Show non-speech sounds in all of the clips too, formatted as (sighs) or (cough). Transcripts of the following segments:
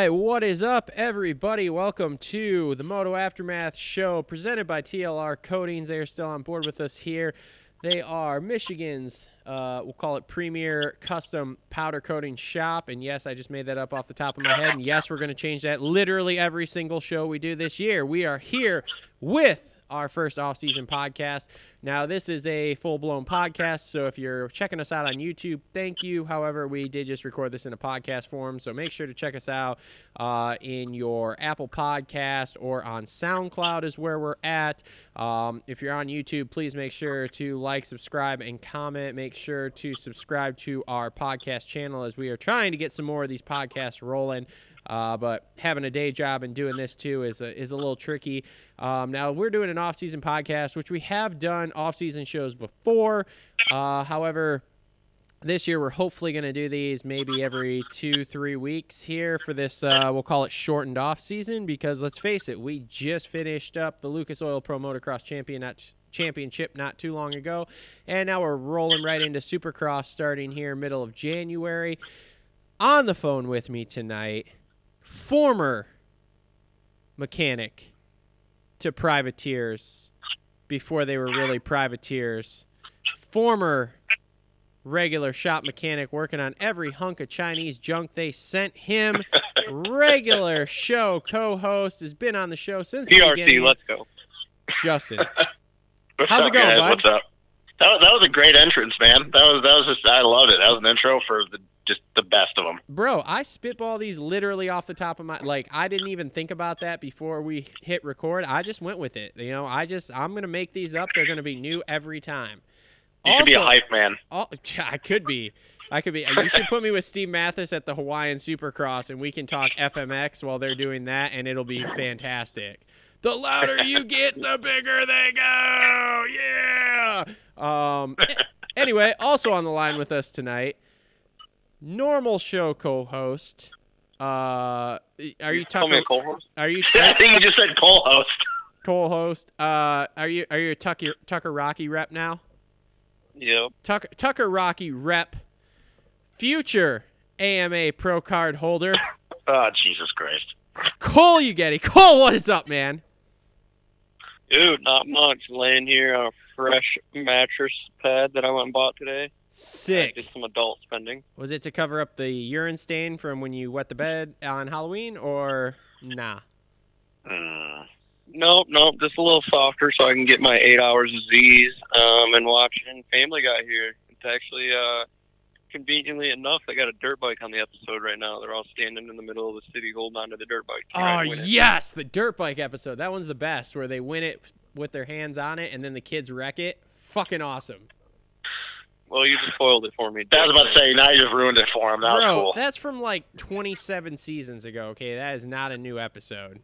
right, what is up, everybody? Welcome to the Moto Aftermath show presented by TLR Coatings. They are still on board with us here. They are Michigan's, uh, we'll call it premier custom powder coating shop. And yes, I just made that up off the top of my head. And yes, we're going to change that literally every single show we do this year. We are here with our first off-season podcast. Now, this is a full-blown podcast, so if you're checking us out on YouTube, thank you. However, we did just record this in a podcast form, so make sure to check us out uh, in your Apple Podcast or on SoundCloud is where we're at. Um, if you're on YouTube, please make sure to like, subscribe, and comment. Make sure to subscribe to our podcast channel as we are trying to get some more of these podcasts rolling. Uh, but having a day job and doing this too is a, is a little tricky. Um, now we're doing an off-season podcast, which we have done off-season shows before. Uh, however, this year we're hopefully going to do these maybe every two, three weeks here for this. Uh, we'll call it shortened off season because let's face it, we just finished up the Lucas Oil Pro Motocross Champion Championship not too long ago, and now we're rolling right into Supercross starting here middle of January. On the phone with me tonight former mechanic to privateers before they were really privateers, former regular shop mechanic working on every hunk of Chinese junk they sent him, regular show co-host has been on the show since the beginning. let's go. Justin, (laughs) How's up, it going, guys? bud? What's up? That was, that was a great entrance, man. That was that was just I loved it. That was an intro for the just the best of them. bro, I spitball these literally off the top of my like. I didn't even think about that before we hit record. I just went with it. You know, I just I'm gonna make these up. They're gonna be new every time. You should be a hype man. Oh, I could be. I could be. You should put me with Steve Matthes at the Hawaiian Supercross, and we can talk FMX while they're doing that, and it'll be fantastic. The louder you get, the bigger they go. Yeah. Um. Anyway, also on the line with us tonight, normal show co-host. Uh, are you co-host. Are you (laughs) I think you just said co-host. co-host? Uh, are you are you a Tucker Tucker Rocky rep now? Yep. Tucker, Tucker Rocky rep, future AMA Pro Card holder, Oh Jesus Christ, Cole Ugeti. Cole, what is up, man? Dude! Not much. Laying here on a fresh mattress pad that I went and bought today. I did some adult spending. Was it to cover up the urine stain from when you wet the bed on Halloween, or nah? Mm. Nope, nope. Just a little softer so I can get my eight hours of Z's um, and watching Family Guy here. It's actually uh, conveniently enough, they got a dirt bike on the episode right now. They're all standing in the middle of the city holding onto the dirt bike. Oh trying it. yes, the dirt bike episode. That one's the best, where they win it with their hands on it, and then the kids wreck it. Fucking awesome, Well, you just spoiled it for me. I was about to say, now you just ruined it for him. That bro. cool. That's from like 27 seasons ago. Okay, that is not a new episode.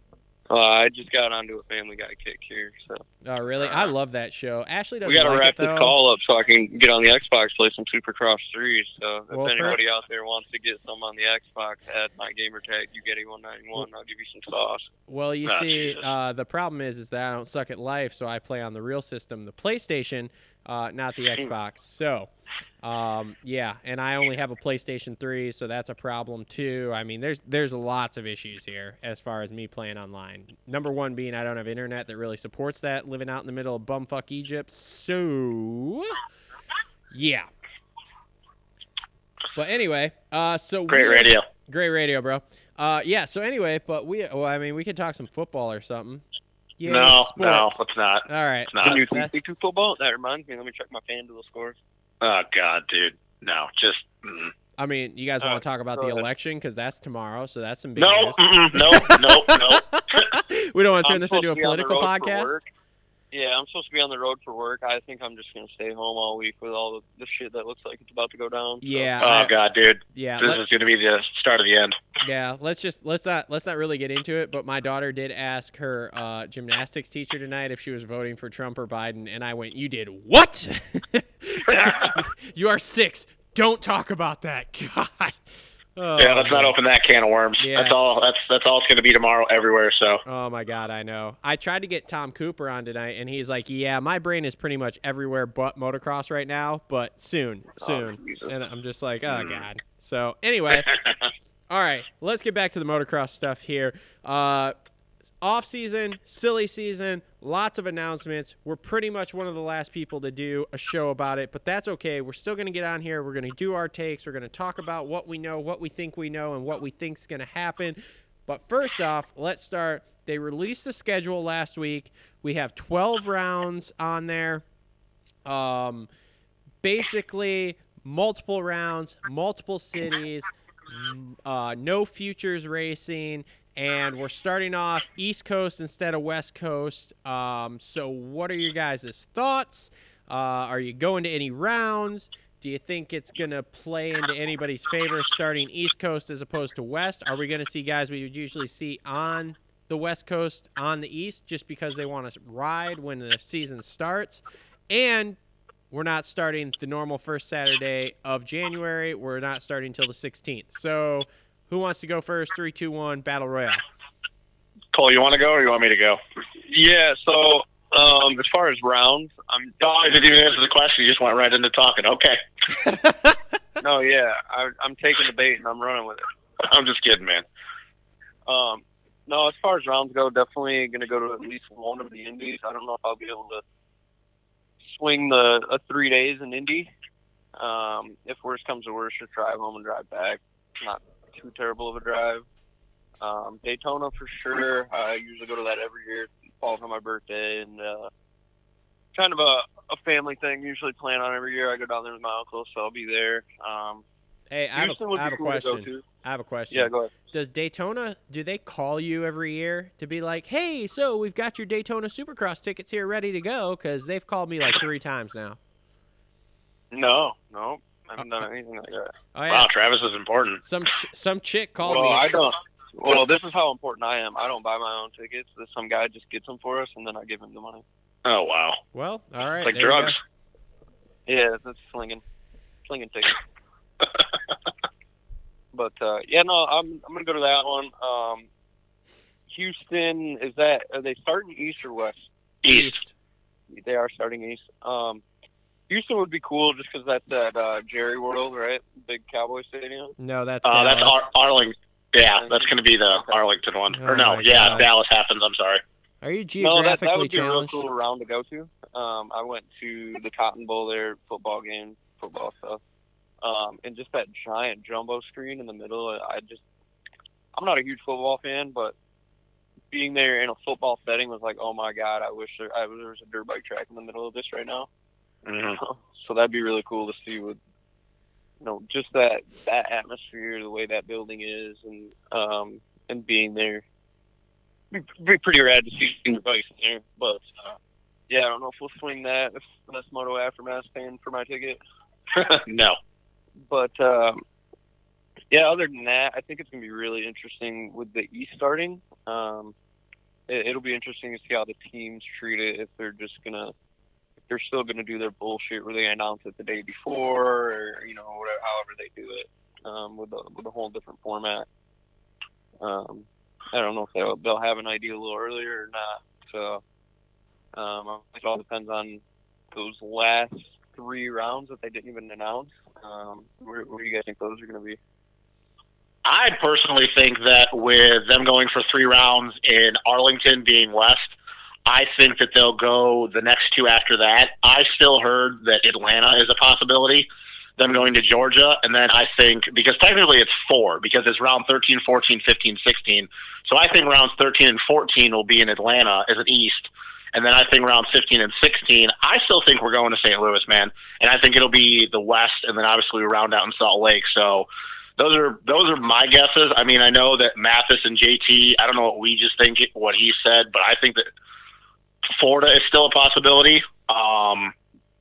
Uh, I just got onto a Family Guy kick here, so Oh really? I love that show. Ashley doesn't we got to like wrap this call up so I can get on the Xbox, play some Supercross 3. So if Well, for- anybody out there wants to get some on the Xbox, add my gamer tag, you get 191 I'll give you some sauce. Well, you Ah, see, uh, the problem is, is that I don't suck at life, so I play on the real system, the PlayStation, uh, not the. Xbox. So, um, yeah, and I only have a PlayStation 3, so that's a problem too. I mean, there's there's lots of issues here as far as me playing online. Number one being I don't have internet that really supports that. Living out in the middle of bumfuck Egypt, so yeah. But anyway, uh, so Great radio. Great radio, bro. Uh, yeah. So anyway, but we, well, I mean, we could talk some football or something. Yeah, no, no, it's not. All right. It's not. The new That's- 62 football? That reminds me, let me check my FanDuel scores. Oh God, dude. No, just mm. I mean, you guys Uh, want to talk about the ahead. election because that's tomorrow, so that's some big no, news. no, no, no. we don't want to turn I'm this into a to be on the political podcast. Work. Yeah, I'm supposed to be on the road for work. I think I'm just gonna stay home all week with all the, the shit that looks like it's about to go down. so. Yeah, Oh I- god, dude, yeah, this let- is going to be the start of the end. yeah. Let's just let's not let's not really get into it. But my daughter did ask her uh, gymnastics teacher tonight if she was voting for Trump or Biden, and I went, "You did what? (laughs) (laughs) you are six. Don't talk about that. (laughs) God. Oh, yeah, let's not open that can of worms. Yeah. That's all. That's that's all it's going to be tomorrow everywhere. So Oh my god, I know. I tried to get Tom Cooper on tonight, and he's like, "Yeah, my brain is pretty much everywhere but motocross right now, but soon, soon." Jesus. and I'm just like, "Oh god." So anyway, (laughs) all right, let's get back to the motocross stuff here. Uh, off season, silly season, lots of announcements. We're pretty much one of the last people to do a show about it, but that's okay. We're still going to get on here. We're going to do our takes. We're going to talk about what we know, what we think we know, and what we think's going to happen. But first off, let's start. They released the schedule last week. We have 12 rounds on there. Um, basically, multiple rounds, multiple cities, uh, no futures racing, and we're starting off East Coast instead of West Coast. Um, so, what are your guys' thoughts? Uh, are you going to any rounds? Do you think it's going to play into anybody's favor starting East Coast as opposed to West? Are we going to see guys we would usually see on the West Coast on the East just because they want to ride when the season starts? And we're not starting the normal first Saturday of January. We're not starting until the 16th. So, who wants to go first? Three, two, one, battle royale. Cole, you want to go or you want me to go? Yeah. So um, as far as rounds, I'm No, I didn't even answer the question. You just went right into talking. Okay, (laughs) no, yeah, I, I'm taking the bait and I'm running with it. I'm just kidding, man. Um, no, as far as rounds go, definitely going to go to at least one of the indies. I don't know if I'll be able to swing the uh, three days in Indy. Um, if worse comes to worse, just drive home and drive back. Not too terrible of a drive. Um, Daytona for sure. I usually go to that every year. It falls on my birthday and uh, kind of a, a family thing. Usually plan on every year. I go down there with my uncle, so I'll be there. Um, Hey, I have Houston a, would I have a cool to question. to. I have a question. Yeah, go ahead. Does Daytona, do they call you every year to be like, hey, so we've got your Daytona Supercross tickets here ready to go? Because they've called me like three times now. No, no, I haven't done anything like that. Oh, yeah. Wow, Travis is important. Some, ch- some chick called Well, me. I don't. Well, this is how important I am. I don't buy my own tickets. This some guy just gets them for us, and then I give him the money. Oh wow, Well, all right. like there you go. drugs. Yeah, that's slinging, slinging tickets. (laughs) but uh, yeah, no, I'm I'm gonna go to that one. Um, Houston is that? Are they starting east or west? East. They are starting east. Um, Houston would be cool just because that's at uh, Jerry World, right? Big Cowboy Stadium. No, that's Uh, that's Ar- Arlington. Yeah, that's going to be the Arlington one. Oh or no, yeah, God. Dallas happens. I'm sorry. Are you No, that, geographically that would be a real challenged? cool round to go to. Um, I went to the Cotton Bowl there, football game, football stuff, um, and just that giant jumbo screen in the middle. I just, I'm not a huge football fan, but being there in a football setting was like, oh my god, I wish there, I, there was a dirt bike track in the middle of this right now. Hmm (laughs) so that'd be really cool to see with, you know, just that that atmosphere, the way that building is, and um, and being there. Be, be pretty rad to see the bikes there, but uh, yeah, I don't know if we'll swing that. If that's Moto Aftermath paying for my ticket, (laughs) (laughs) no. but um, yeah, other than that, I think it's gonna be really interesting with the East starting. Um, it, it'll be interesting to see how the teams treat it. If they're just gonna, they're still gonna do their bullshit where they announce it the day before, or you know, whatever, however they do it, um, with a with a whole different format. Um, I don't know if they'll, they'll have an idea a little earlier or not. So um, it all depends on those last three rounds that they didn't even announce. Um, where, where do you guys think those are going to be? I personally think that with them going for three rounds in Arlington being west, I think that they'll go the next two after that. I still heard that Atlanta is a possibility. Them going to Georgia, and then I think because technically it's four because it's round 13, 14, 15, 16. So I think rounds 13 and 14 will be in Atlanta as an East, and then I think rounds 15 and 16. I still think we're going to St. Louis, man, and I think it'll be the West, and then obviously we round out in Salt Lake. So those are those are my guesses. I mean, I know that Matthes and JT. I don't know what we just think what he said, but I think that Florida is still a possibility. Um,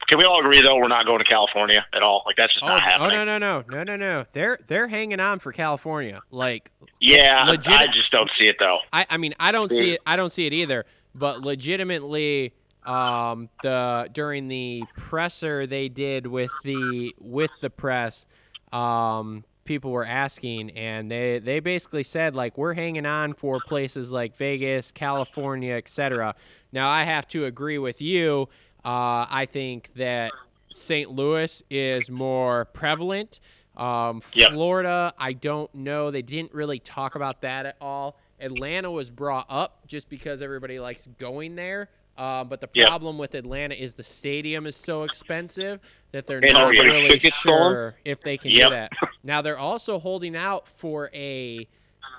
can we all agree though we're not going to California at all? Like that's just Oh, not oh no no no no no no. They're they're hanging on for California. Like Yeah, Legit- I just don't see it though. I, I mean I don't see it I don't see it either. But legitimately, um, the during the presser they did with the with the press, um, people were asking, and they they basically said like we're hanging on for places like Vegas, California, etc. Now I have to agree with you. Uh, I think that St. Louis is more prevalent. Um, Yep. Florida, I don't know. They didn't really talk about that at all. Atlanta was brought up just because everybody likes going there. Uh, but the problem with Atlanta is the stadium is so expensive that they're And not really sure if they can Yep. do that. Now they're also holding out for a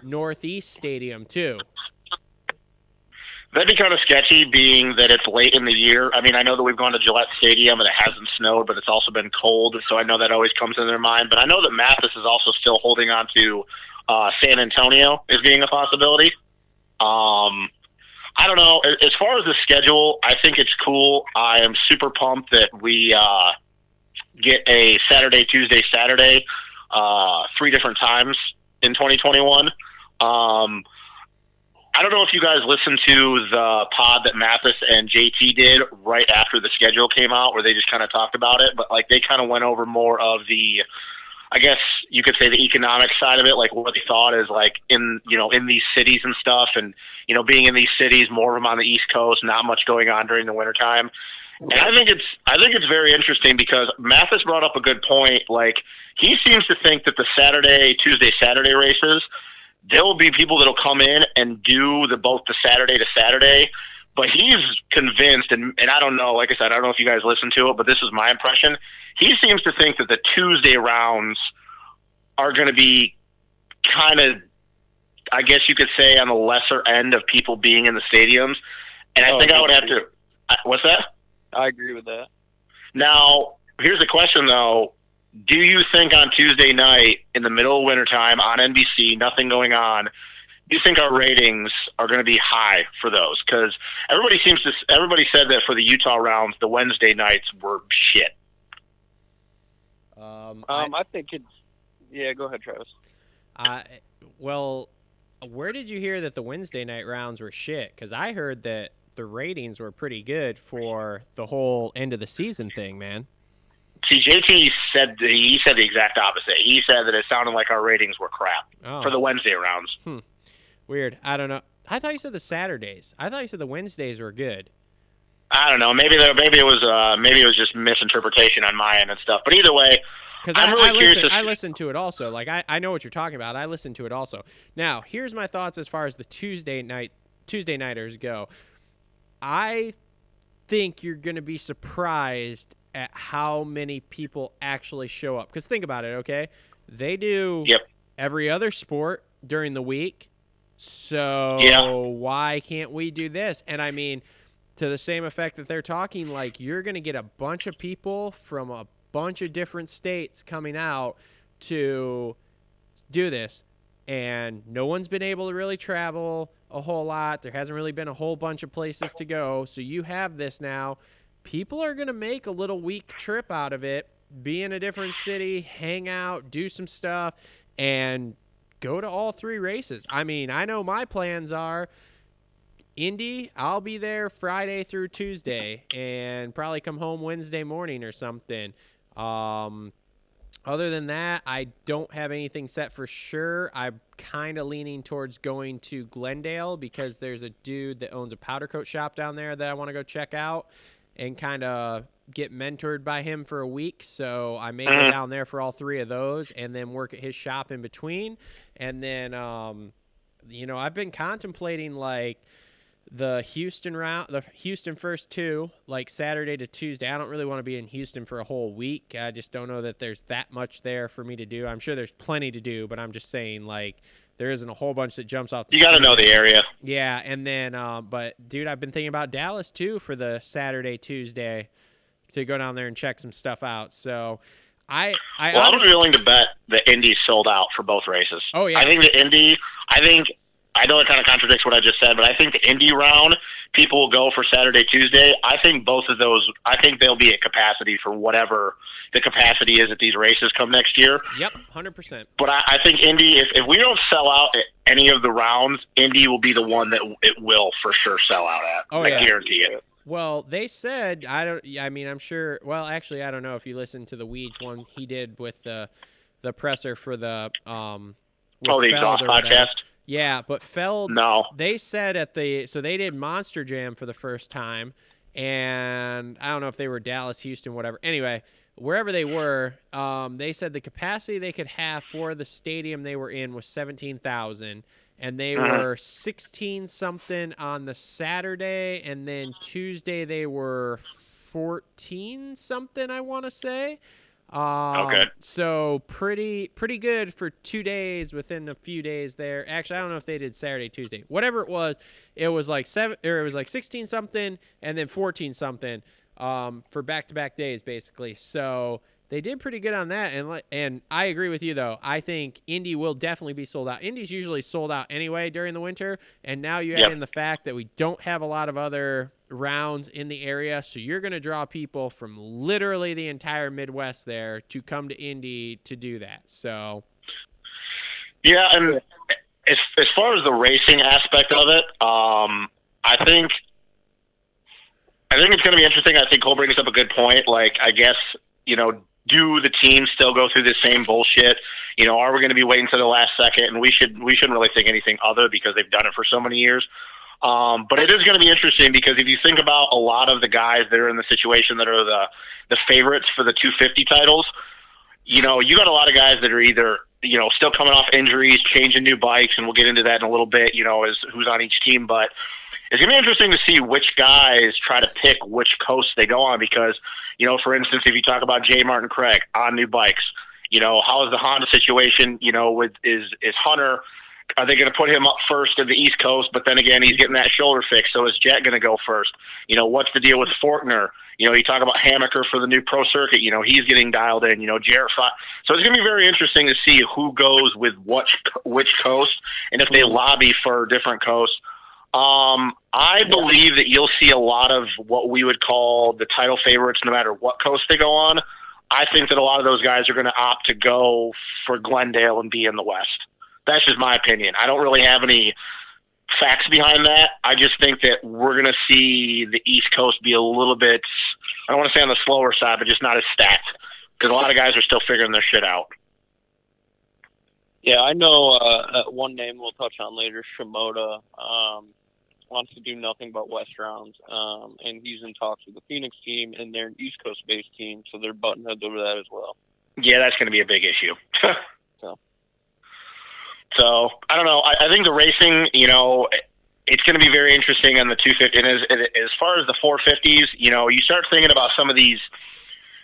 Northeast stadium too. That'd be kind of sketchy, being that it's late in the year. I mean, I know that we've gone to Gillette Stadium and it hasn't snowed, but it's also been cold, so I know that always comes in their mind. But I know that Matthes is also still holding on to uh, San Antonio as being a possibility. Um, I don't know. As- far as the schedule, I think it's cool. I am super pumped that we uh, get a Saturday, Tuesday, Saturday, uh, three different times in 2021. Um, I don't know if you guys listened to the pod that Matthes and JT did right after the schedule came out, where they just kind of talked about it, but like they kind of went over more of the, I guess you could say the economic side of it, like what they thought is like in you know in these cities and stuff, and you know being in these cities, more of them on the East Coast, not much going on during the wintertime. And I think it's I think it's very interesting because Matthes brought up a good point. Like he seems to think that the Saturday, Tuesday, Saturday races there will be people that'll come in and do the both the Saturday to Saturday, but he's convinced, and, and I don't know, like I said, I don't know if you guys listen to it, but this is my impression. He seems to think that the Tuesday rounds are going to be kind of, I guess you could say, on the lesser end of people being in the stadiums. And I Oh, think I would have to. What's that? I agree with that. Now, here's the question though. Do you think on Tuesday night in the middle of wintertime on NBC, nothing going on, do you think our ratings are going to be high for those? Because everybody seems to, everybody said that for the Utah rounds, the Wednesday nights were shit. Um, I- Um, I, think it's. Yeah, go ahead, Travis. I well, where did you hear that the Wednesday night rounds were shit? Because I heard that the ratings were pretty good for the whole end of the season thing, man. See, JT said the, he said the exact opposite. He said that it sounded like our ratings were crap Oh, for the Wednesday rounds. Hmm. weird. I don't know. I thought you said the Saturdays. I thought you said the Wednesdays were good. I don't know. Maybe there, maybe it was uh, maybe it was just misinterpretation on my end and stuff. But either way, Because I'm I, really I, curious listen, to I listened to it also. Like I, I know what you're talking about. I listened to it also. Now, here's my thoughts as far as the Tuesday night Tuesday nighters go. I think you're going to be surprised at how many people actually show up. Because think about it, okay? They do Yep. every other sport during the week. So Yeah. why can't we do this? And I mean, to the same effect that they're talking, like you're going to get a bunch of people from a bunch of different states coming out to do this. And no one's been able to really travel a whole lot. There hasn't really been a whole bunch of places to go. So you have this now. People are going to make a little week trip out of it, be in a different city, hang out, do some stuff, and go to all three races. I mean, I know my plans are Indy, I'll be there Friday through Tuesday and probably come home Wednesday morning or something. Um, other than that, I don't have anything set for sure. I'm kind of leaning towards going to Glendale because there's a dude that owns a powder coat shop down there that I want to go check out and kind of get mentored by him for a week. So I may go down there for all three of those and then work at his shop in between. And then, um, you know, I've been contemplating like the Houston round, the Houston first two, like Saturday to Tuesday. I don't really want to be in Houston for a whole week. I just don't know that there's that much there for me to do. I'm sure there's plenty to do, but I'm just saying like there isn't a whole bunch that jumps off. The you got to know the area. Yeah, and then, um, but dude, I've been thinking about Dallas too for the Saturday Tuesday to go down there and check some stuff out. So, I, I Well, I'm willing to bet that Indy sold out for both races. Oh, yeah. I think that Indy. I think. I know it kind of contradicts what I just said, but I think the Indy round people will go for Saturday, Tuesday. I think both of those. I think they'll be at capacity for whatever the capacity is at these races come next year. Yep, hundred percent. But I, I think Indy, if, if we don't sell out at any of the rounds, Indy will be the one that it will for sure sell out at. Oh, I yeah. guarantee it. Well, they said I don't. I mean, I'm sure. Well, actually, I don't know if you listened to the Weege one he did with the the presser for the um. Oh, the Feld exhaust whatever. Yeah, but Feld. No. They said at the so they did Monster Jam for the first time, and I don't know if they were Dallas, Houston, whatever. Anyway, wherever they were, um, they said the capacity they could have for the stadium they were in was seventeen thousand, and they Mhm. were sixteen something on the Saturday, and then Tuesday they were fourteen something. I want to say. Um, Okay. So pretty pretty good for two days within a few days there. Actually, I don't know if they did Saturday, Tuesday, whatever it was. It was like seven or it was like sixteen something and then fourteen something um, for back to back days basically. So they did pretty good on that. And and I agree with you though. I think Indy will definitely be sold out. Indy's usually sold out anyway during the winter, and now you add Yep. in the fact that we don't have a lot of other rounds in the area, so you're going to draw people from literally the entire Midwest there to come to Indy to do that. So Yeah, and as as far as the racing aspect of it, um, I think I think it's going to be interesting. I think Cole brings up a good point. Like, I guess you know, do the teams still go through the same bullshit? You know, are we going to be waiting to the last second? And we should we shouldn't really think anything other because they've done it for so many years. Um, but it is going to be interesting because if you think about a lot of the guys that are in the situation that are the the favorites for the 250 titles, you know, you got a lot of guys that are either you know still coming off injuries, changing new bikes, and we'll get into that in a little bit. You know, as who's on each team, but it's gonna be interesting to see which guys try to pick which coast they go on because you know, for instance, if you talk about J. Martin Craig on new bikes, you know, how is the Honda situation? You know, with is is Hunter. Are they going to put him up first in the East Coast? But then again, he's getting that shoulder fixed. So is Jett going to go first? You know, what's the deal with Fortner? You know, you talk about Hammaker for the new pro circuit. You know, he's getting dialed in. You know, Jarrett Fott. So it's going to be very interesting to see who goes with which which coast and if they lobby for different coasts. Um, I believe that you'll see a lot of what we would call the title favorites, no matter what coast they go on. I think that a lot of those guys are going to opt to go for Glendale and be in the West. That's just my opinion. I don't really have any facts behind that. I just think that we're going to see the East Coast be a little bit, I don't want to say on the slower side, but just not as stacked because a lot of guys are still figuring their shit out. Yeah, I know uh, uh, one name we'll touch on later, Shimoda, um, wants to do nothing but West rounds, um, and he's in talks with the Phoenix team, and they're an East Coast based team, so they're button heads over that as well. Yeah, that's going to be a big issue. (laughs) So. So I don't know. I, I think the racing, you know, it's going to be very interesting on the 250. And as, as far as the 450s, you know, you start thinking about some of these,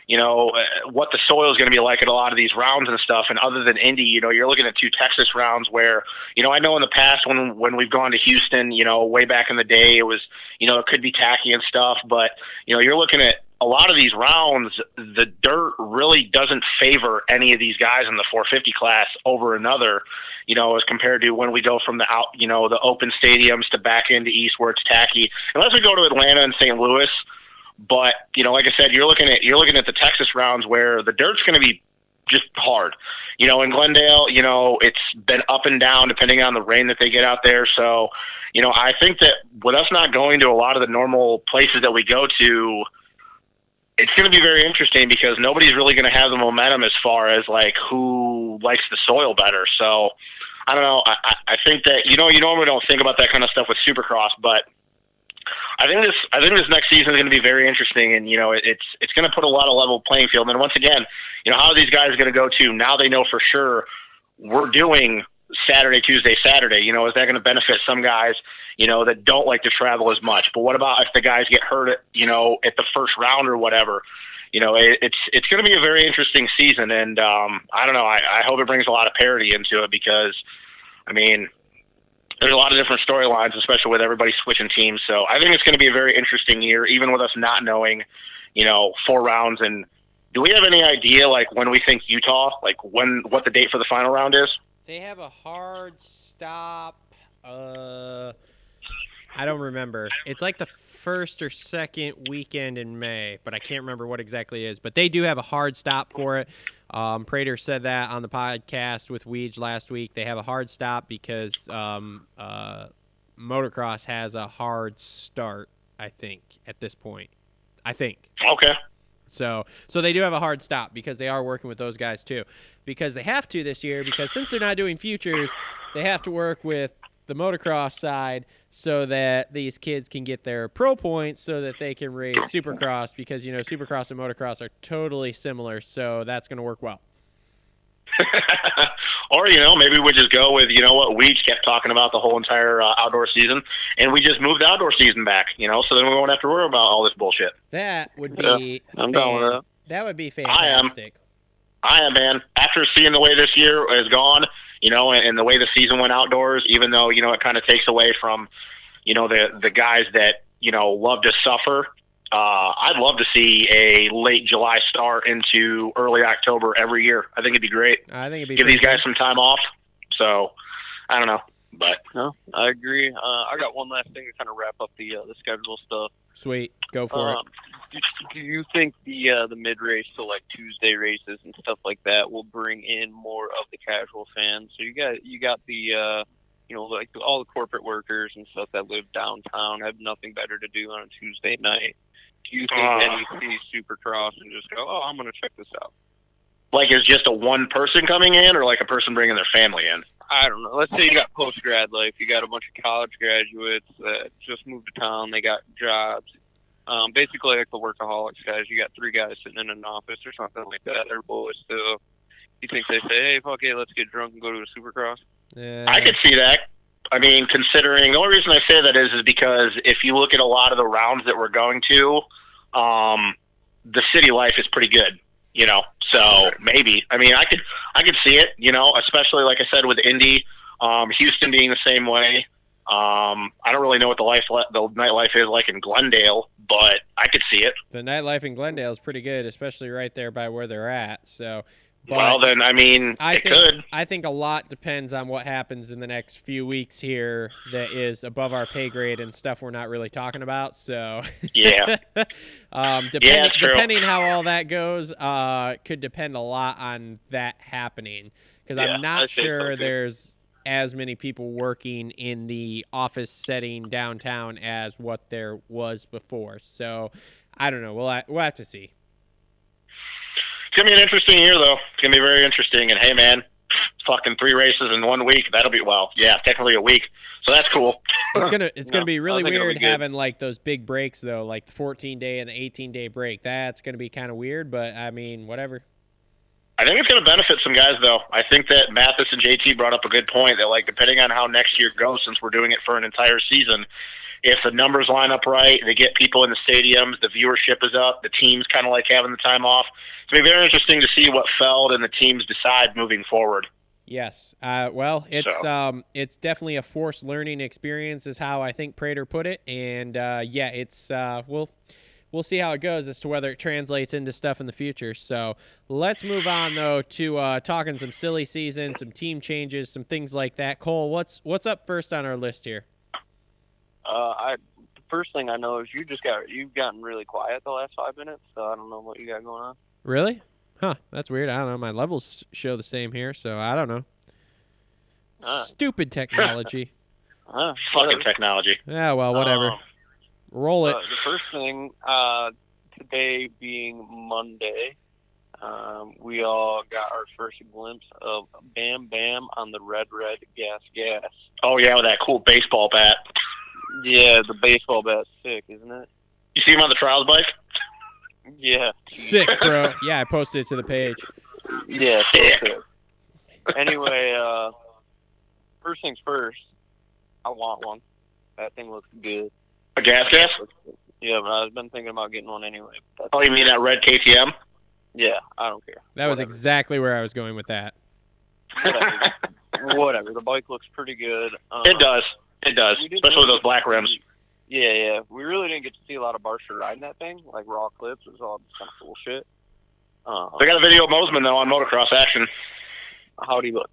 you know, uh, what the soil is going to be like at a lot of these rounds and stuff. And other than Indy, you know, you're looking at two Texas rounds where, you know, I know in the past when when we've gone to Houston, you know, way back in the day, it was, you know, it could be tacky and stuff. But you know, you're looking at a lot of these rounds, the dirt really doesn't favor any of these guys in the 450 class over another, you know, as compared to when we go from the out, you know, the open stadiums to back into East where it's tacky. Unless we go to Atlanta and St. Louis, but you know, like I said, you're looking at you're looking at the Texas rounds where the dirt's going to be just hard. You know, in Glendale, you know, it's been up and down depending on the rain that they get out there. So, you know, I think that with us not going to a lot of the normal places that we go to, it's going to be very interesting because nobody's really going to have the momentum as far as like who likes the soil better. So, I don't know. I, I- think that you know you normally don't think about that kind of stuff with Supercross, but I think this I think this next season is going to be very interesting, and you know it, it's it's going to put a lot of level playing field. And once again, you know how are these guys going to go to now? They know for sure we're doing Saturday, Tuesday, Saturday. You know, is that going to benefit some guys? You know that don't like to travel as much. But what about if the guys get hurt? You know, at the first round or whatever. You know, it, it's it's going to be a very interesting season, and um, I don't know. I, I hope it brings a lot of parity into it because, I mean, there's a lot of different storylines, especially with everybody switching teams. So I think it's going to be a very interesting year, even with us not knowing, you know, four rounds. And do we have any idea, like, when we think Utah, like, when what the date for the final round is? they have a hard stop. Uh, I don't remember. It's like the first or second weekend in May, but I can't remember what exactly it is. But they do have a hard stop for it. Um, Prater said that on the podcast with Weege last week. They have a hard stop because um, uh, motocross has a hard start. I think at this point. I think. Okay. So so they do have a hard stop because they are working with those guys too. Because they have to this year because since they're not doing futures, they have to work with the motocross side so that these kids can get their pro points so that they can race supercross because you know supercross and motocross are totally similar so that's going to work well (laughs) or you know maybe we just go with you know what we kept talking about the whole entire uh, outdoor season, and we just moved the outdoor season back. You know, so then we won't have to worry about all this bullshit. that would be I'm down with that. that would be I am. fantastic I am, man. After seeing the way this year has gone, you know, and, and the way the season went outdoors, even though you know it kind of takes away from, you know, the the guys that you know love to suffer. Uh, I'd love to see a late July start into early October every year. I think it'd be great. i think it'd be Give these pretty guys some time off. So, I don't know, but No, I agree. Uh, I got one last thing to kind of wrap up the uh, the schedule stuff. sweet go for it Um, do, do you think the uh, the mid race, so like Tuesday races and stuff like that, will bring in more of the casual fans? So you got you got the uh, you know like all the corporate workers and stuff that live downtown have nothing better to do on a Tuesday night. Do you think Uh. you see Supercross and just go, oh, I'm going to check this out? like is just a one person coming in, or like a person bringing their family in? I don't know. Let's say you got post grad life. You got a bunch of college graduates that just moved to town. They got jobs. Um, basically, like the workaholics guys. You got three guys sitting in an office or something like that. They're boys still. You think they say, "Hey, fuck it, let's get drunk and go to a supercross"? Yeah. I could see that. I mean, considering the only reason I say that is is because if you look at a lot of the rounds that we're going to, um, the city life is pretty good. You know, so maybe. I mean, I could I could see it. You know, especially like I said with Indy, um, Houston being the same way. Um, I don't really know what the life the nightlife is like in Glendale, but I could see it. the nightlife in glendale is pretty good especially right there by where they're at so well, then I mean, I it think could. I think a lot depends on what happens in the next few weeks here that is above our pay grade and stuff we're not really talking about. So Yeah. (laughs) um, depending true. depending how all that goes, uh, could depend a lot on that happening because Yeah, I'm not I think so, sure there's as many people working in the office setting downtown as what there was before. So I don't know. We'll we'll have to see. It's gonna be an interesting year, though. It's gonna be very interesting. And hey, man, fucking three races in one week. That'll be well, yeah, technically a week. So that's cool. It's gonna it's No, gonna be really think it'll be weird having like those big breaks though, like the 14 day and the 18 day break. That's gonna be kind of weird, but I mean, whatever. I think it's going to benefit some guys, though. I think that Matthes and JT brought up a good point that, like, depending on how next year goes, since we're doing it for an entire season, if the numbers line up right, they get people in the stadiums, the viewership is up, the teams kind of like having the time off. It's going to be very interesting to see what Feld and the teams decide moving forward. Yes. Uh, well, it's So- um, it's definitely a forced learning experience, is how I think Prater put it. And uh, yeah, it's uh, we'll we'll see how it goes as to whether it translates into stuff in the future. So let's move on though to uh, talking some silly season, some team changes, some things like that. Cole, what's what's up first on our list here? Uh, I the first thing I know is you just got you've gotten really quiet the last five minutes, so I don't know what you got going on. Really? Huh? That's weird. I don't know. My levels show the same here, so I don't know. Ah. Stupid technology. Huh, (laughs) Fucking technology. yeah. Well, whatever. Um, Roll it. Uh, the first thing, uh, today being Monday, um, we all got our first glimpse of Bam Bam on the Red Red Gas Gas. Oh, yeah, with that cool baseball bat. Yeah, the baseball bat's sick, isn't it? You see him on the trials bike? Yeah. Sick, (laughs) bro. Yeah, I posted it to the page. Yeah, so sick. Anyway, uh, first things first, I want one. That thing looks good. A gas gas? Yeah, but I've been thinking about getting one anyway. But Oh, you mean that red KTM? yeah, I don't care. That was Whatever. exactly where I was going with that. Whatever. (laughs) Whatever. The bike looks pretty good. Um, It does. It does. Especially with those black rims. Yeah, yeah. We really didn't get to see a lot of Barcia riding that thing, like raw clips. It was all just kind of bullshit. Um, They got a video of Mosiman, though, on motocross action. how do you look?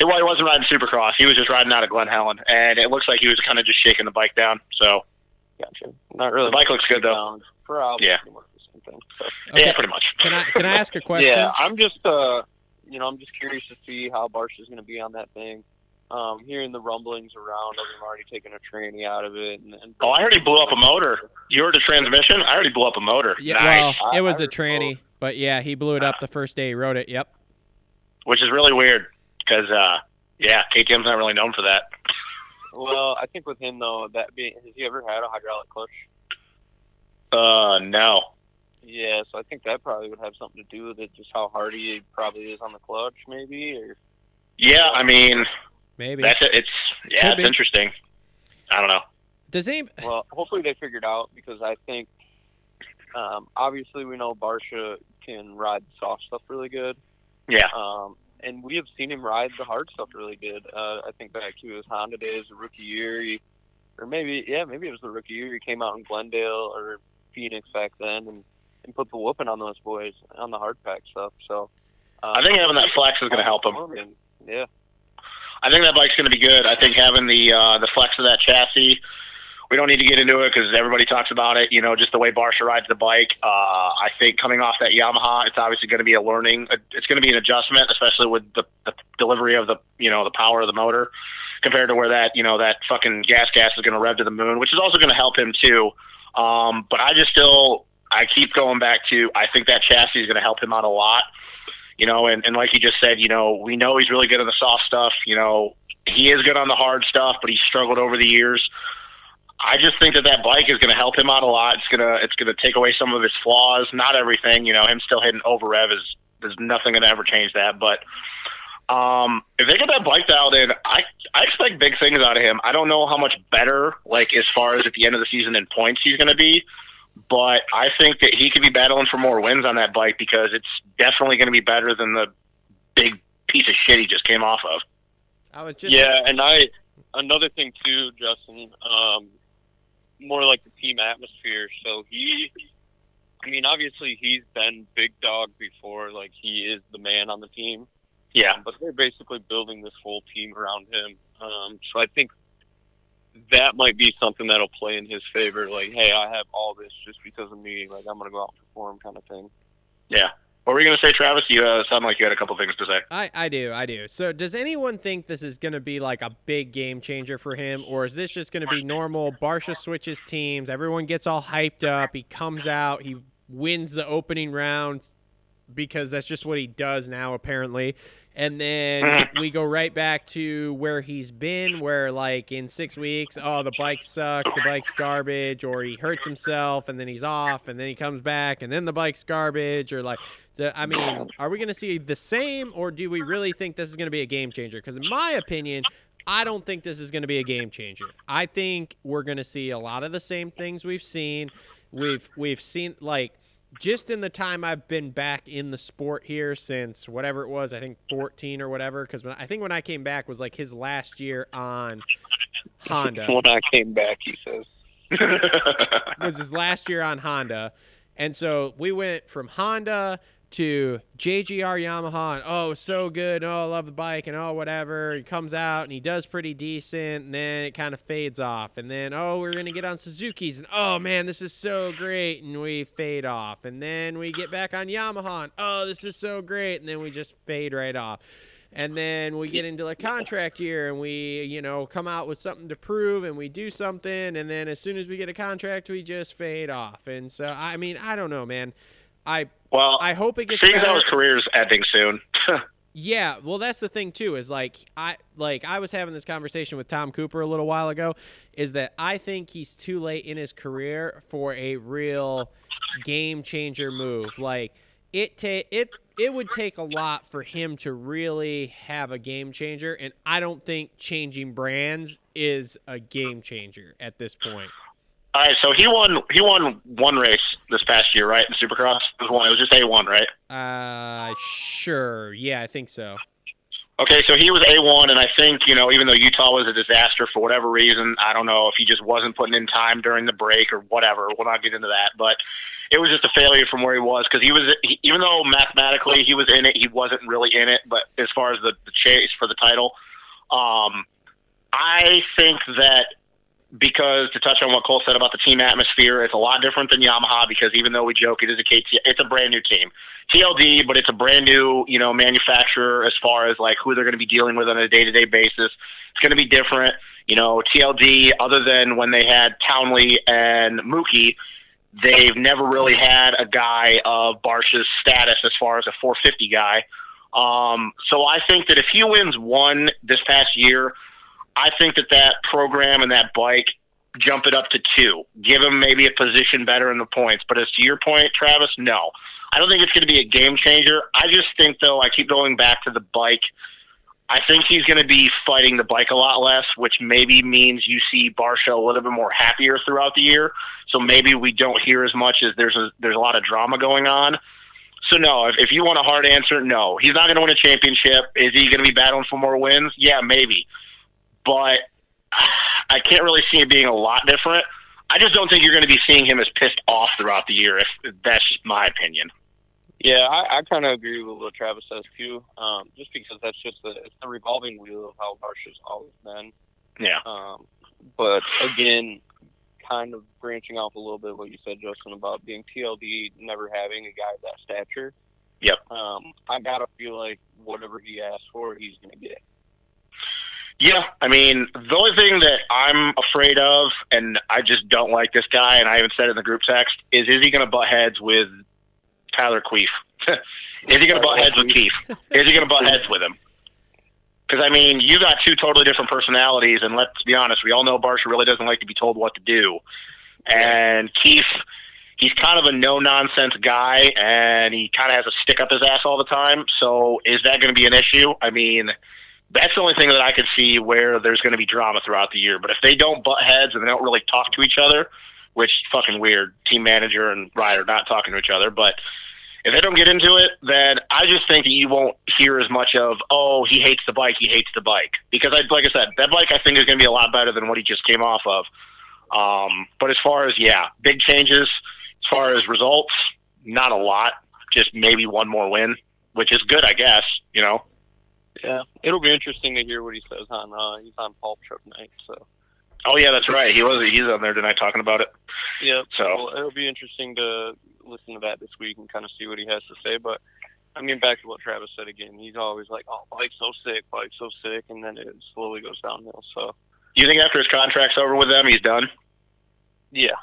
Well, he wasn't riding Supercross. He was just riding out of Glen Helen, and it looks like he was kind of just shaking the bike down. So Gotcha. Not really. The bike looks good, though. Sound. For Yeah. pretty much thing. So, Okay. yeah, pretty much. Can I can I ask a (laughs) question? yeah, I'm just uh, you know, I'm just curious to see how Barcia's going to be on that thing. Um, hearing the rumblings around of him already taking a tranny out of it, and, and Oh, I already blew up a motor. You heard the transmission? I already blew up a motor. Yeah, nice. well, it was I the heard tranny, but yeah, he blew it up the first day he rode it. Yep. Which is really weird because, uh, yeah, KTM's not really known for that. Well, I think with him though, that being, has he ever had a hydraulic clutch? Uh, no. Yeah, so I think that probably would have something to do with it, just how hard he probably is on the clutch, maybe. Or Yeah, I mean, Maybe. that's it. It's yeah, Could it's be. interesting. I don't know. Does he? well, hopefully they figured out because I think um, obviously we know Barcia can ride soft stuff really good. Yeah. Um, and we have seen him ride the hard stuff really good. Uh, I think back to his Honda days, rookie year, he, or maybe yeah, maybe it was the rookie year. He came out in Glendale or Phoenix back then and, and put the whooping on those boys on the hard pack stuff. So uh, I think having that flex is going to help him. And, yeah, I think that bike's going to be good. I think having the uh, the flex of that chassis. We don't need to get into it because everybody talks about it. You know, just the way Barcia rides the bike. Uh, I think coming off that Yamaha, it's obviously going to be a learning. It's going to be an adjustment, especially with the, the delivery of the you know the power of the motor compared to where that you know that fucking gas gas is going to rev to the moon, which is also going to help him too. Um, but I just still I keep going back to I think that chassis is going to help him out a lot. You know, and, and like you just said, you know, we know he's really good on the soft stuff. You know, he is good on the hard stuff, but he's struggled over the years. I just think that that bike is going to help him out a lot. It's gonna it's gonna take away some of his flaws, not everything. You know, him still hitting over rev is there's nothing going to ever change that. But um, if they get that bike dialed in, I I expect big things out of him. I don't know how much better, like as far as at the end of the season in points, he's going to be. But I think that he could be battling for more wins on that bike because it's definitely going to be better than the big piece of shit he just came off of. I was just yeah, and I another thing too, Justin. Um, more like the team atmosphere. So he, I mean, obviously he's been big dog before. Like he is the man on the team. Yeah. but they're basically building this whole team around him. Um, so I think that might be something that'll play in his favor. Like, hey, I have all this just because of me. Like, I'm gonna go out and perform, kind of thing. What were you going to say, Travis? You uh, sound like you had a couple things to say. I, I do, I do. So, does anyone think this is going to be like a big game changer for him, or is this just going to be normal? Barcia switches teams, everyone gets all hyped up. He comes out, he wins the opening round because that's just what he does now, apparently. And then (laughs) we go right back to where he's been, where like in six weeks, oh, the bike sucks, the bike's garbage, or he hurts himself and then he's off, and then he comes back and then the bike's garbage, or like the- I mean, are we going to see the same, or do we really think this is going to be a game changer? Because in my opinion, I don't think this is going to be a game changer. I think we're going to see a lot of the same things we've seen. We've we've seen like just in the time I've been back in the sport here since whatever it was, I think 14 or whatever. Because I think when I came back was like his last year on Honda When I came back, he says. (laughs) was his last year on Honda. And so we went from Honda to JGR Yamaha and oh so good oh I love the bike and oh whatever. He comes out and he does pretty decent and then it kind of fades off. And then oh we're gonna get on Suzuki's and oh man this is so great and we fade off. And then we get back on Yamaha and oh this is so great and then we just fade right off. And then we get into a contract year and we you know come out with something to prove and we do something and then as soon as we get a contract we just fade off. And so i mean i don't know man. I well, i hope it gets seeing better. how his career's ending soon. (laughs) Yeah, well, that's the thing too. Is like I like I was having this conversation with Tom Cooper a little while ago. Is that I think he's too late in his career for a real game changer move. Like it ta- it it would take a lot for him to really have a game changer, and I don't think changing brands is a game changer at this point. All right, so he won. He won one race this past year, right? In Supercross, it was one. It was just A one, right? Uh, sure. Yeah, I think so. Okay, so he was A1, and I think, you know, even though Utah was a disaster for whatever reason, I don't know if he just wasn't putting in time during the break or whatever. We'll not get into that. But it was just a failure from where he was because he was, he, even though mathematically he was in it, he wasn't really in it. But as far as the, the chase for the title, um, I think that because to touch on what Cole said about the team atmosphere, it's a lot different than Yamaha because even though we joke it is a KT, it's a brand new team. TLD, but it's a brand new, you know, manufacturer as far as like who they're going to be dealing with on a day-to-day basis. It's going to be different. You know, TLD, other than when they had Townley and Mookie, they've never really had a guy of Barcia's status as far as a 450 guy. Um, so I think that if he wins one this past year, I think that that program and that bike jump it up to two, give him maybe a position better in the points. But as to your point, Travis, no, I don't think it's going to be a game changer. I just think though, I keep going back to the bike. I think he's going to be fighting the bike a lot less, which maybe means you see Barcia a little bit more happier throughout the year. So maybe we don't hear as much as there's a there's a lot of drama going on. So no, if, if you want a hard answer, no, he's not going to win a championship. Is he going to be battling for more wins? Yeah, maybe, but I can't really see it being a lot different. I just don't think you're going to be seeing him as pissed off throughout the year. If, that's just my opinion. Yeah, I, I kind of agree with what Travis says too. Um, just because that's just the it's the revolving wheel of how Barcia's always been. Yeah. Um, but again, kind of branching off a little bit what you said, Justin, about being TLD, never having a guy of that stature. Yep. Um, I gotta feel like whatever he asks for, he's gonna get. Yeah, I mean, the only thing that I'm afraid of, and I just don't like this guy, and I even said it in the group text, is is he going to butt heads with Tyler Queef? (laughs) is he going to butt heads with Keith? Is he going to butt heads with him? Because I mean, you got two totally different personalities, and let's be honest, we all know Barcia really doesn't like to be told what to do. And Keith, he's kind of a no nonsense guy, and he kind of has a stick up his ass all the time. So, is that going to be an issue? I mean, that's the only thing that I can see where there's going to be drama throughout the year. But if they don't butt heads and they don't really talk to each other, which fucking weird, team manager and rider not talking to each other, but if they don't get into it, then I just think that you won't hear as much of, oh, he hates the bike, he hates the bike. Because, I, like I said, that bike I think is going to be a lot better than what he just came off of. Um, but as far as, yeah, big changes, as far as results, not a lot. Just maybe one more win, which is good, I guess, you know. Yeah, it'll be interesting to hear what he says on. Uh, he's on Pulp Truck Night, so. Oh yeah, that's right. He was he's on there tonight talking about it. Yeah. So- well, it'll be interesting to listen to that this week and kind of see what he has to say. But I mean, back to what Travis said again. He's always like, "Oh, bike's so sick, bike's so sick," and then it slowly goes downhill. So Do you think after his contract's over with them, he's done? yeah,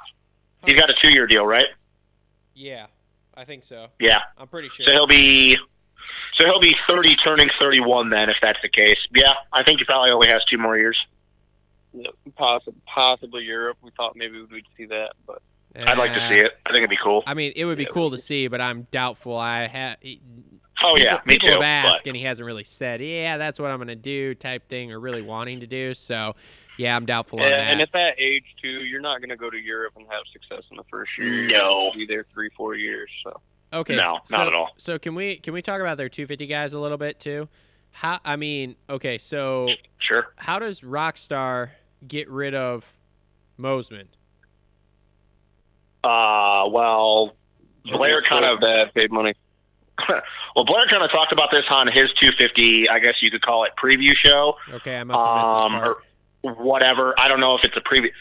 He's got a two-year deal, right? Yeah, I think so. Yeah. I'm pretty sure. So he'll be so he'll be 30 turning 31 then if that's the case. Yeah, I think he probably only has two more years. yeah possibly, possibly Europe. We thought maybe we'd see that, but I'd like to see it. I think it'd be cool. I mean, it would be Yeah, cool to see, but I'm doubtful. I have. Oh yeah, me people too. have asked, But and he hasn't really said, "Yeah, that's what I'm going to do," type thing, or really wanting to do. So, yeah, I'm doubtful on yeah, that. and at that age too, you're not going to go to Europe and have success in the first year. You're No. gonna be there three, four years. So Okay. No, not so, at all. So can we can we talk about their 250 guys a little bit too? How I mean, okay, so sure. how does Rockstar get rid of Mosiman? Uh, well, Blair kind of bad, paid money. (laughs) well, Blair kind of talked about this on his 250. I guess you could call it preview show. Okay, I must have missed Um, or whatever. I don't know if it's a preview.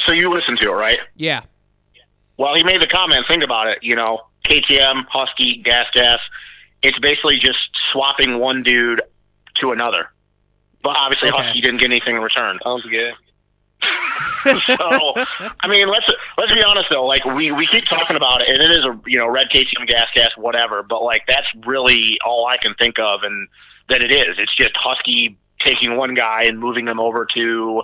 So you listened to it, right? yeah. Well, he made the comment. Think about it. You know, KTM, Husky, Gas Gas. It's basically just swapping one dude to another. But obviously, Okay. Husky didn't get anything in return. Sounds good. (laughs) (laughs) so, I mean, let's let's be honest though. Like we, we keep talking about it, and it is a you know red KTM gas gas whatever. But like that's really all I can think of, and that it is. It's just Husky taking one guy and moving him over to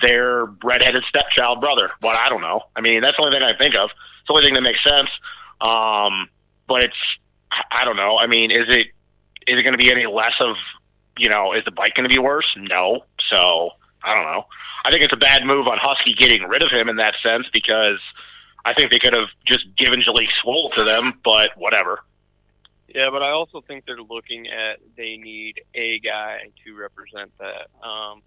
their redheaded stepchild brother. What I don't know. I mean, that's the only thing I think of. It's the only thing that makes sense. Um, but it's I don't know. I mean, is it is it going to be any less of you know? Is the bike going to be worse? No. So I don't know. I think it's a bad move on Husky getting rid of him in that sense because I think they could have just given Jalek Swoll to them, but whatever. Yeah, but I also think they're looking at they need a guy to represent that. Um,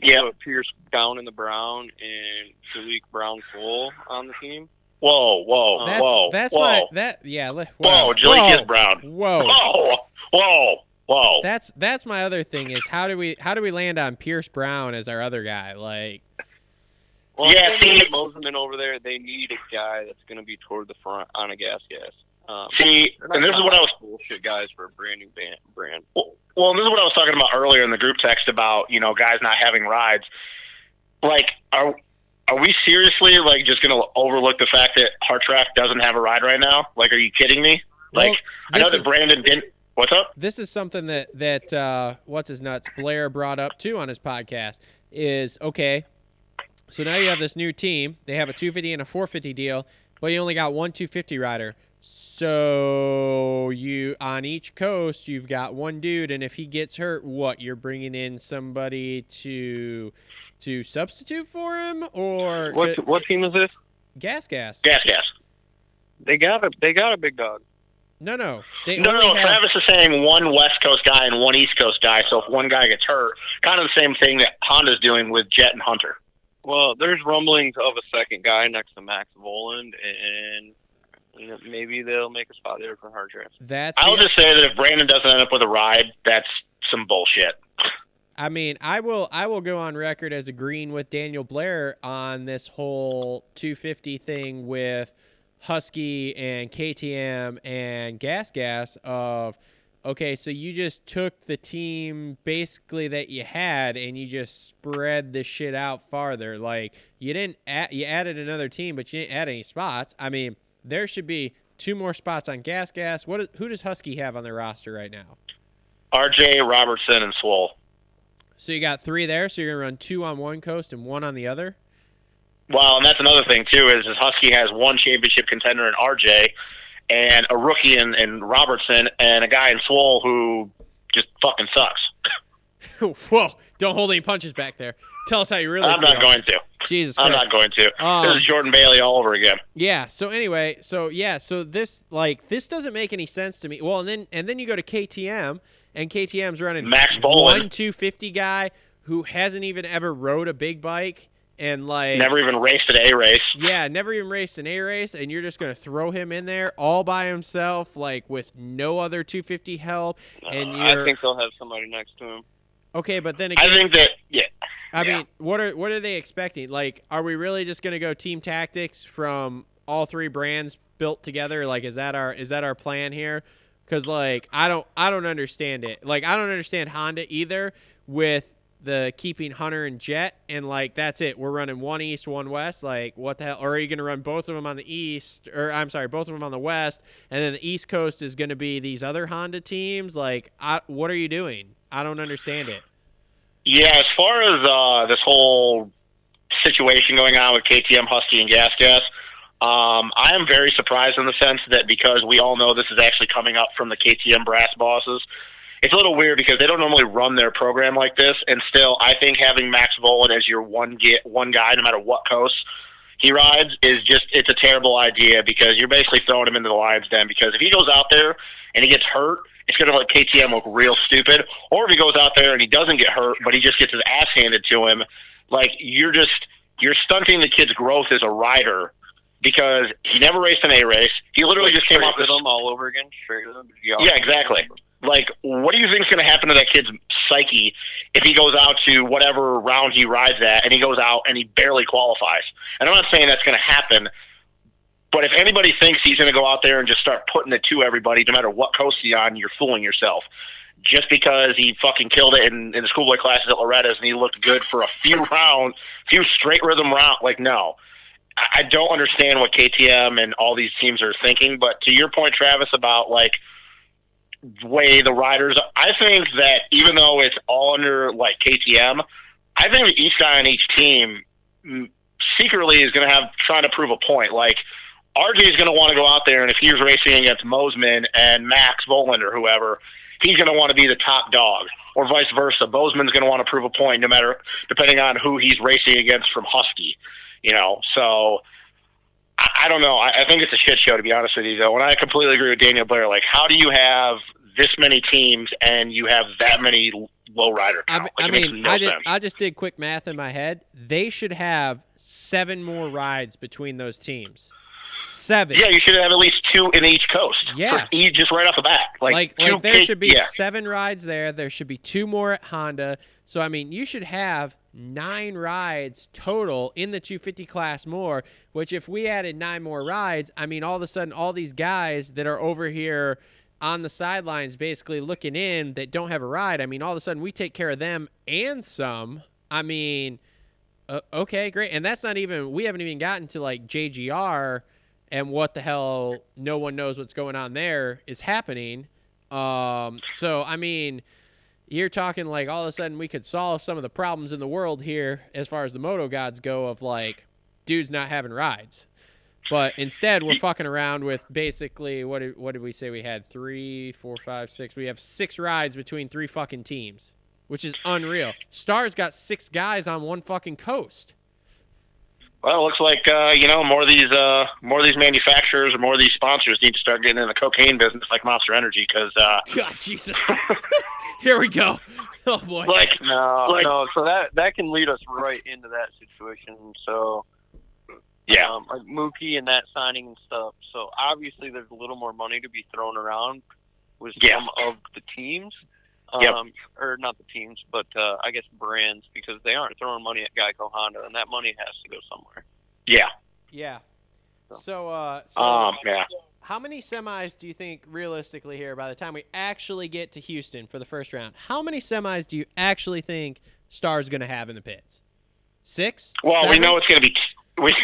Yeah. Pierce down in the Brown and Jalik Brown full on the team. Whoa, whoa, That's whoa, that's whoa, my that yeah. li- whoa, Whoa, Jaleel whoa, Brown. Whoa. Whoa, whoa, whoa. That's that's my other thing is how do we how do we land on Pierce Brown as our other guy? Like Well, Yeah, I think see- with Mosiman over there, they need a guy that's going to be toward the front on a gas gas. Um, See, and this is what I was bullshit guys for a brand new band, brand. Well, and this is what I was talking about earlier in the group text about you know guys not having rides. Like, are are we seriously like just going to overlook the fact that Hartranft doesn't have a ride right now? Like, are you kidding me? Like, Well, I know that is- Brandon didn't. What's up? this is something that that uh, what's his nuts Blair brought up too on his podcast is okay. So now you have this new team. They have a 250 and a 450 deal, but you only got one 250 rider. So you on each coast you've got one dude, and if he gets hurt, what you're bringing in somebody to to substitute for him or What what team is this? gas gas? Gas, gas. They got a they got a big dog. No, no. They No, no, have- Travis is saying one West Coast guy and one East Coast guy. So if one guy gets hurt, kind of the same thing that Honda's doing with Jett and Hunter. Well, there's rumblings of a second guy next to Max Vohland, and maybe they'll make a spot there for Hartranft. That's I'll the- just say that if Brandon doesn't end up with a ride, that's some bullshit. I mean, I will I will go on record as agreeing with Daniel Blair on this whole 250 thing with Husky and KTM and Gas Gas of okay, so you just took the team basically that you had and you just spread the shit out farther. Like you didn't add, you added another team, but you didn't add any spots. I mean, there should be two more spots on Gas Gas. What is, who does Husky have on their roster right now? RJ Robertson and Swoll. So you got three there. So you're gonna run two on one coast and one on the other. Well, and that's another thing too is, is Husky has one championship contender in RJ, and a rookie in, in Robertson, and a guy in Swoll who just fucking sucks. (laughs) Whoa! Don't hold any punches back there. Tell us how you really I'm feel. not going to. Jesus Christ. I'm not going to. Um, this is Jordan Bailey all over again. Yeah. So anyway, so yeah, so this like this doesn't make any sense to me. Well, and then and then you go to KTM, and KTM's running Max one two fifty guy who hasn't even ever rode a big bike, and like Never even raced an A race. Yeah, never even raced an A race, and you're just gonna throw him in there all by himself, like with no other 250 help, and Uh, I think they'll have somebody next to him. okay. But then again, I think that yeah. I Yeah. mean, what are what are they expecting? Like, are we really just gonna go team tactics from all three brands built together? Like, is that our is that our plan here? Because like, I don't I don't understand it. Like, I don't understand Honda either with the keeping Hunter and Jett and like that's it. We're running one east, one west. Like, what the hell? Or are you gonna run both of them on the east? Or I'm sorry, both of them on the west, and then the east coast is gonna be these other Honda teams? Like, I, what are you doing? I don't understand it. Yeah, as far as uh, this whole situation going on with KTM, Husky, and Gas Gas, um, I am very surprised in the sense that because we all know this is actually coming up from the KTM brass bosses, it's a little weird because they don't normally run their program like this. And still, I think having Max Vohland as your one get one guy, no matter what coast he rides, is just it's a terrible idea because you're basically throwing him into the lion's den. Because if he goes out there and he gets hurt, it's going to let KTM look real stupid. Or if he goes out there and he doesn't get hurt, but he just gets his ass handed to him, like you're just you're stunting the kid's growth as a rider because he never raced an A race. He literally just came off with them all over again. Straight. Yeah, exactly. Like, what do you think is going to happen to that kid's psyche if he goes out to whatever round he rides at and he goes out and he barely qualifies? And I'm not saying that's going to happen, but if anybody thinks he's going to go out there and just start putting it to everybody, no matter what coast he's on, you're fooling yourself. Just because he fucking killed it in, in the schoolboy classes at Loretta's and he looked good for a few rounds, a few straight rhythm rounds, like no. I don't understand what KTM and all these teams are thinking, but to your point, Travis, about like way the riders. I think that even though it's all under like KTM, I think that each guy on each team mm, secretly is going to have trying to prove a point. Like RJ is going to want to go out there, and if he's racing against Mosiman and Max Vohland or whoever, he's going to want to be the top dog, or vice versa. Mosiman's going to want to prove a point, no matter depending on who he's racing against from Husky. You know, so I, I don't know. I, I think it's a shit show to be honest with you. Though, and I completely agree with Daniel Blair. Like, how do you have this many teams and you have that many low rider I, count? I Like, makes mean, no I, did. I just did quick math in my head. They should have seven more rides between those teams. Seven. yeah, you should have at least two in each coast. Yeah. for each, just right off the bat. Like, like, like there big- should be Yeah, seven rides there. There should be two more at Honda. So I mean, you should have nine rides total in the 250 class more. Which if we added nine more rides, I mean, all of a sudden, all these guys that are over here on the sidelines, basically looking in, that don't have a ride. I mean, all of a sudden, we take care of them and some. I mean, uh, okay, great. And that's not even. We haven't even gotten to like JGR and what the hell no one knows what's going on there is happening. Um, so I mean, you're talking like all of a sudden we could solve some of the problems in the world here as far as the moto gods go of like dudes not having rides. But instead, we're fucking around with basically what did, what did we say we had three, four, five, six. We have six rides between three fucking teams, which is unreal. Stars got six guys on one fucking coast. Well, it looks like uh, you know more of these uh, more of these manufacturers or more of these sponsors need to start getting in the cocaine business like Monster Energy because uh, (laughs) God, Jesus. (laughs) Here we go. (laughs) Oh boy. like No, Like- no. So that that can lead us right into that situation. So yeah um, like Mookie and that signing and stuff. So obviously, there's a little more money to be thrown around with Yeah. some of the teams. Yep. Um, or not the teams, but uh, I guess brands because they aren't throwing money at Geico Honda, and that money has to go somewhere. yeah Yeah. So, uh, so um yeah how many semis do you think realistically here by the time we actually get to Houston for the first round? How many semis do you actually think Star's going to have in the pits? Six? well we know it's going to be we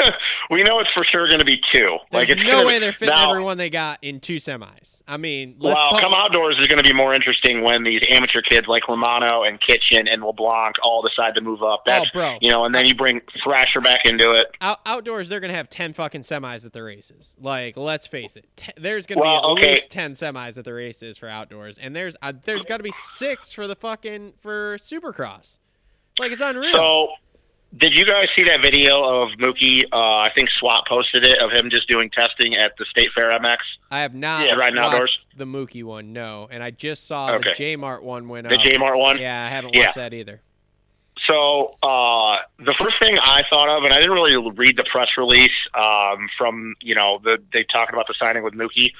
(laughs) we know it's for sure going to be two There's like it's no way be- they're fitting now, everyone they got in two semis. I mean, Well, put- come outdoors is going to be more interesting when these amateur kids like Romano and Kitchen and LeBlanc all decide to move up. That's Oh, bro. you know, and then you bring Thrasher back into it. Out, outdoors, they're gonna have ten fucking semis at the races. Like, let's face it, te- there's gonna Well, be at okay. least ten semis at the races for outdoors, and there's uh, there's got to be six for the fucking for Supercross. Like, it's unreal. So, did you guys see that video of Mookie? Uh, I think SWAT posted it of him just doing testing at the State Fair MX. I have not Yeah, riding watched outdoors? the Mookie one, no, and I just saw Okay. the J Mart one went The up. J-Mart one? Yeah, I haven't Yeah. watched that either. So uh, the first thing I thought of, and I didn't really read the press release um, from you know the they talking about the signing with Mookie,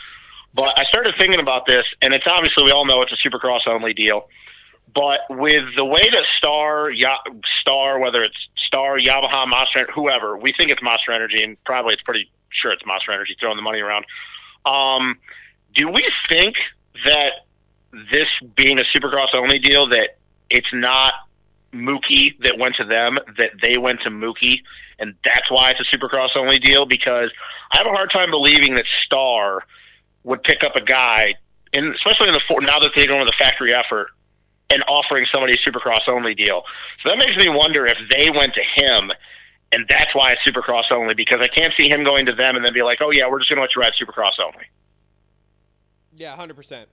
but I started thinking about this, and it's obviously we all know it's a Supercross only deal. But with the way that Star, ya- Star, whether it's Star, Yamaha, Monster, whoever, we think it's Monster Energy, and probably it's pretty sure it's Monster Energy throwing the money around. Um, do we think that this being a Supercross only deal, that it's not Mookie that went to them, that they went to Mookie, and that's why it's a Supercross only deal? Because I have a hard time believing that Star would pick up a guy, and especially in the now that they're going with the factory effort and offering somebody a Supercross only deal. So that makes me wonder if they went to him. And that's why it's Supercross only because I can't see him going to them and then be like, "Oh yeah, we're just going to let you ride Supercross only." Yeah, hundred percent,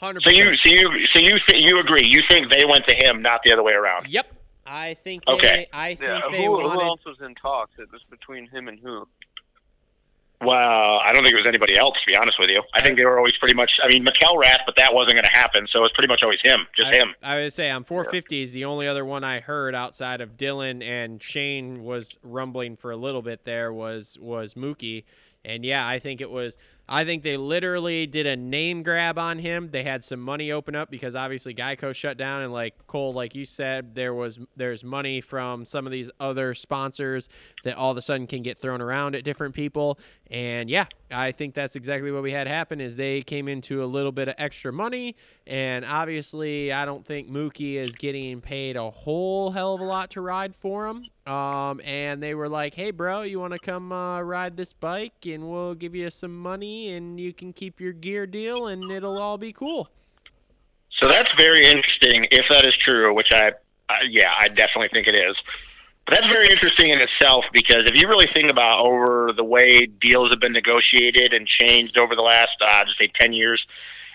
hundred So you, so you, so you, th- you agree? You think they went to him, not the other way around? Yep, I think. They, Okay. I think Yeah. they Who, who else was in talks? It was between him and who? Well, I don't think it was anybody else, to be honest with you. I think they were always pretty much. I mean, McElrath, but that wasn't going to happen, so it's pretty much always him, just I, him. I would say on 450 is the only other one I heard outside of Dylan and Shane was rumbling for a little bit. There was was Mookie, and yeah, I think it was. I think they literally did a name grab on him. They had some money open up because obviously Geico shut down, and like Cole, like you said, there was there's money from some of these other sponsors that all of a sudden can get thrown around at different people. And yeah, I think that's exactly what we had happen. Is they came into a little bit of extra money, and obviously I don't think Mookie is getting paid a whole hell of a lot to ride for him. Um, and they were like, "Hey, bro, you want to come uh, ride this bike, and we'll give you some money, and you can keep your gear deal, and it'll all be cool." So that's very interesting, if that is true, which I, I yeah, I definitely think it is. That's very interesting in itself because if you really think about over the way deals have been negotiated and changed over the last, uh, just say, ten years,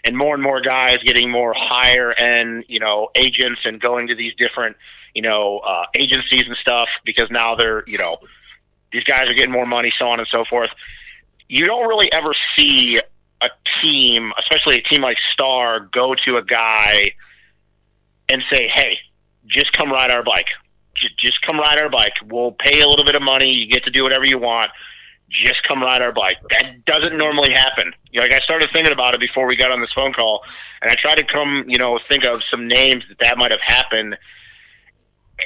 and more and more guys getting more higher end, you know, agents and going to these different, you know, uh, agencies and stuff because now they're, you know, These guys are getting more money, so on and so forth. You don't really ever see a team, especially a team like Star, go to a guy and say, "Hey, just come ride our bike. Just, come ride our bike. We'll pay a little bit of money. You get to do whatever you want. Just come ride our bike." That doesn't normally happen. You know, like I started thinking about it before we got on this phone call, and I tried to come, you know, think of some names that that might have happened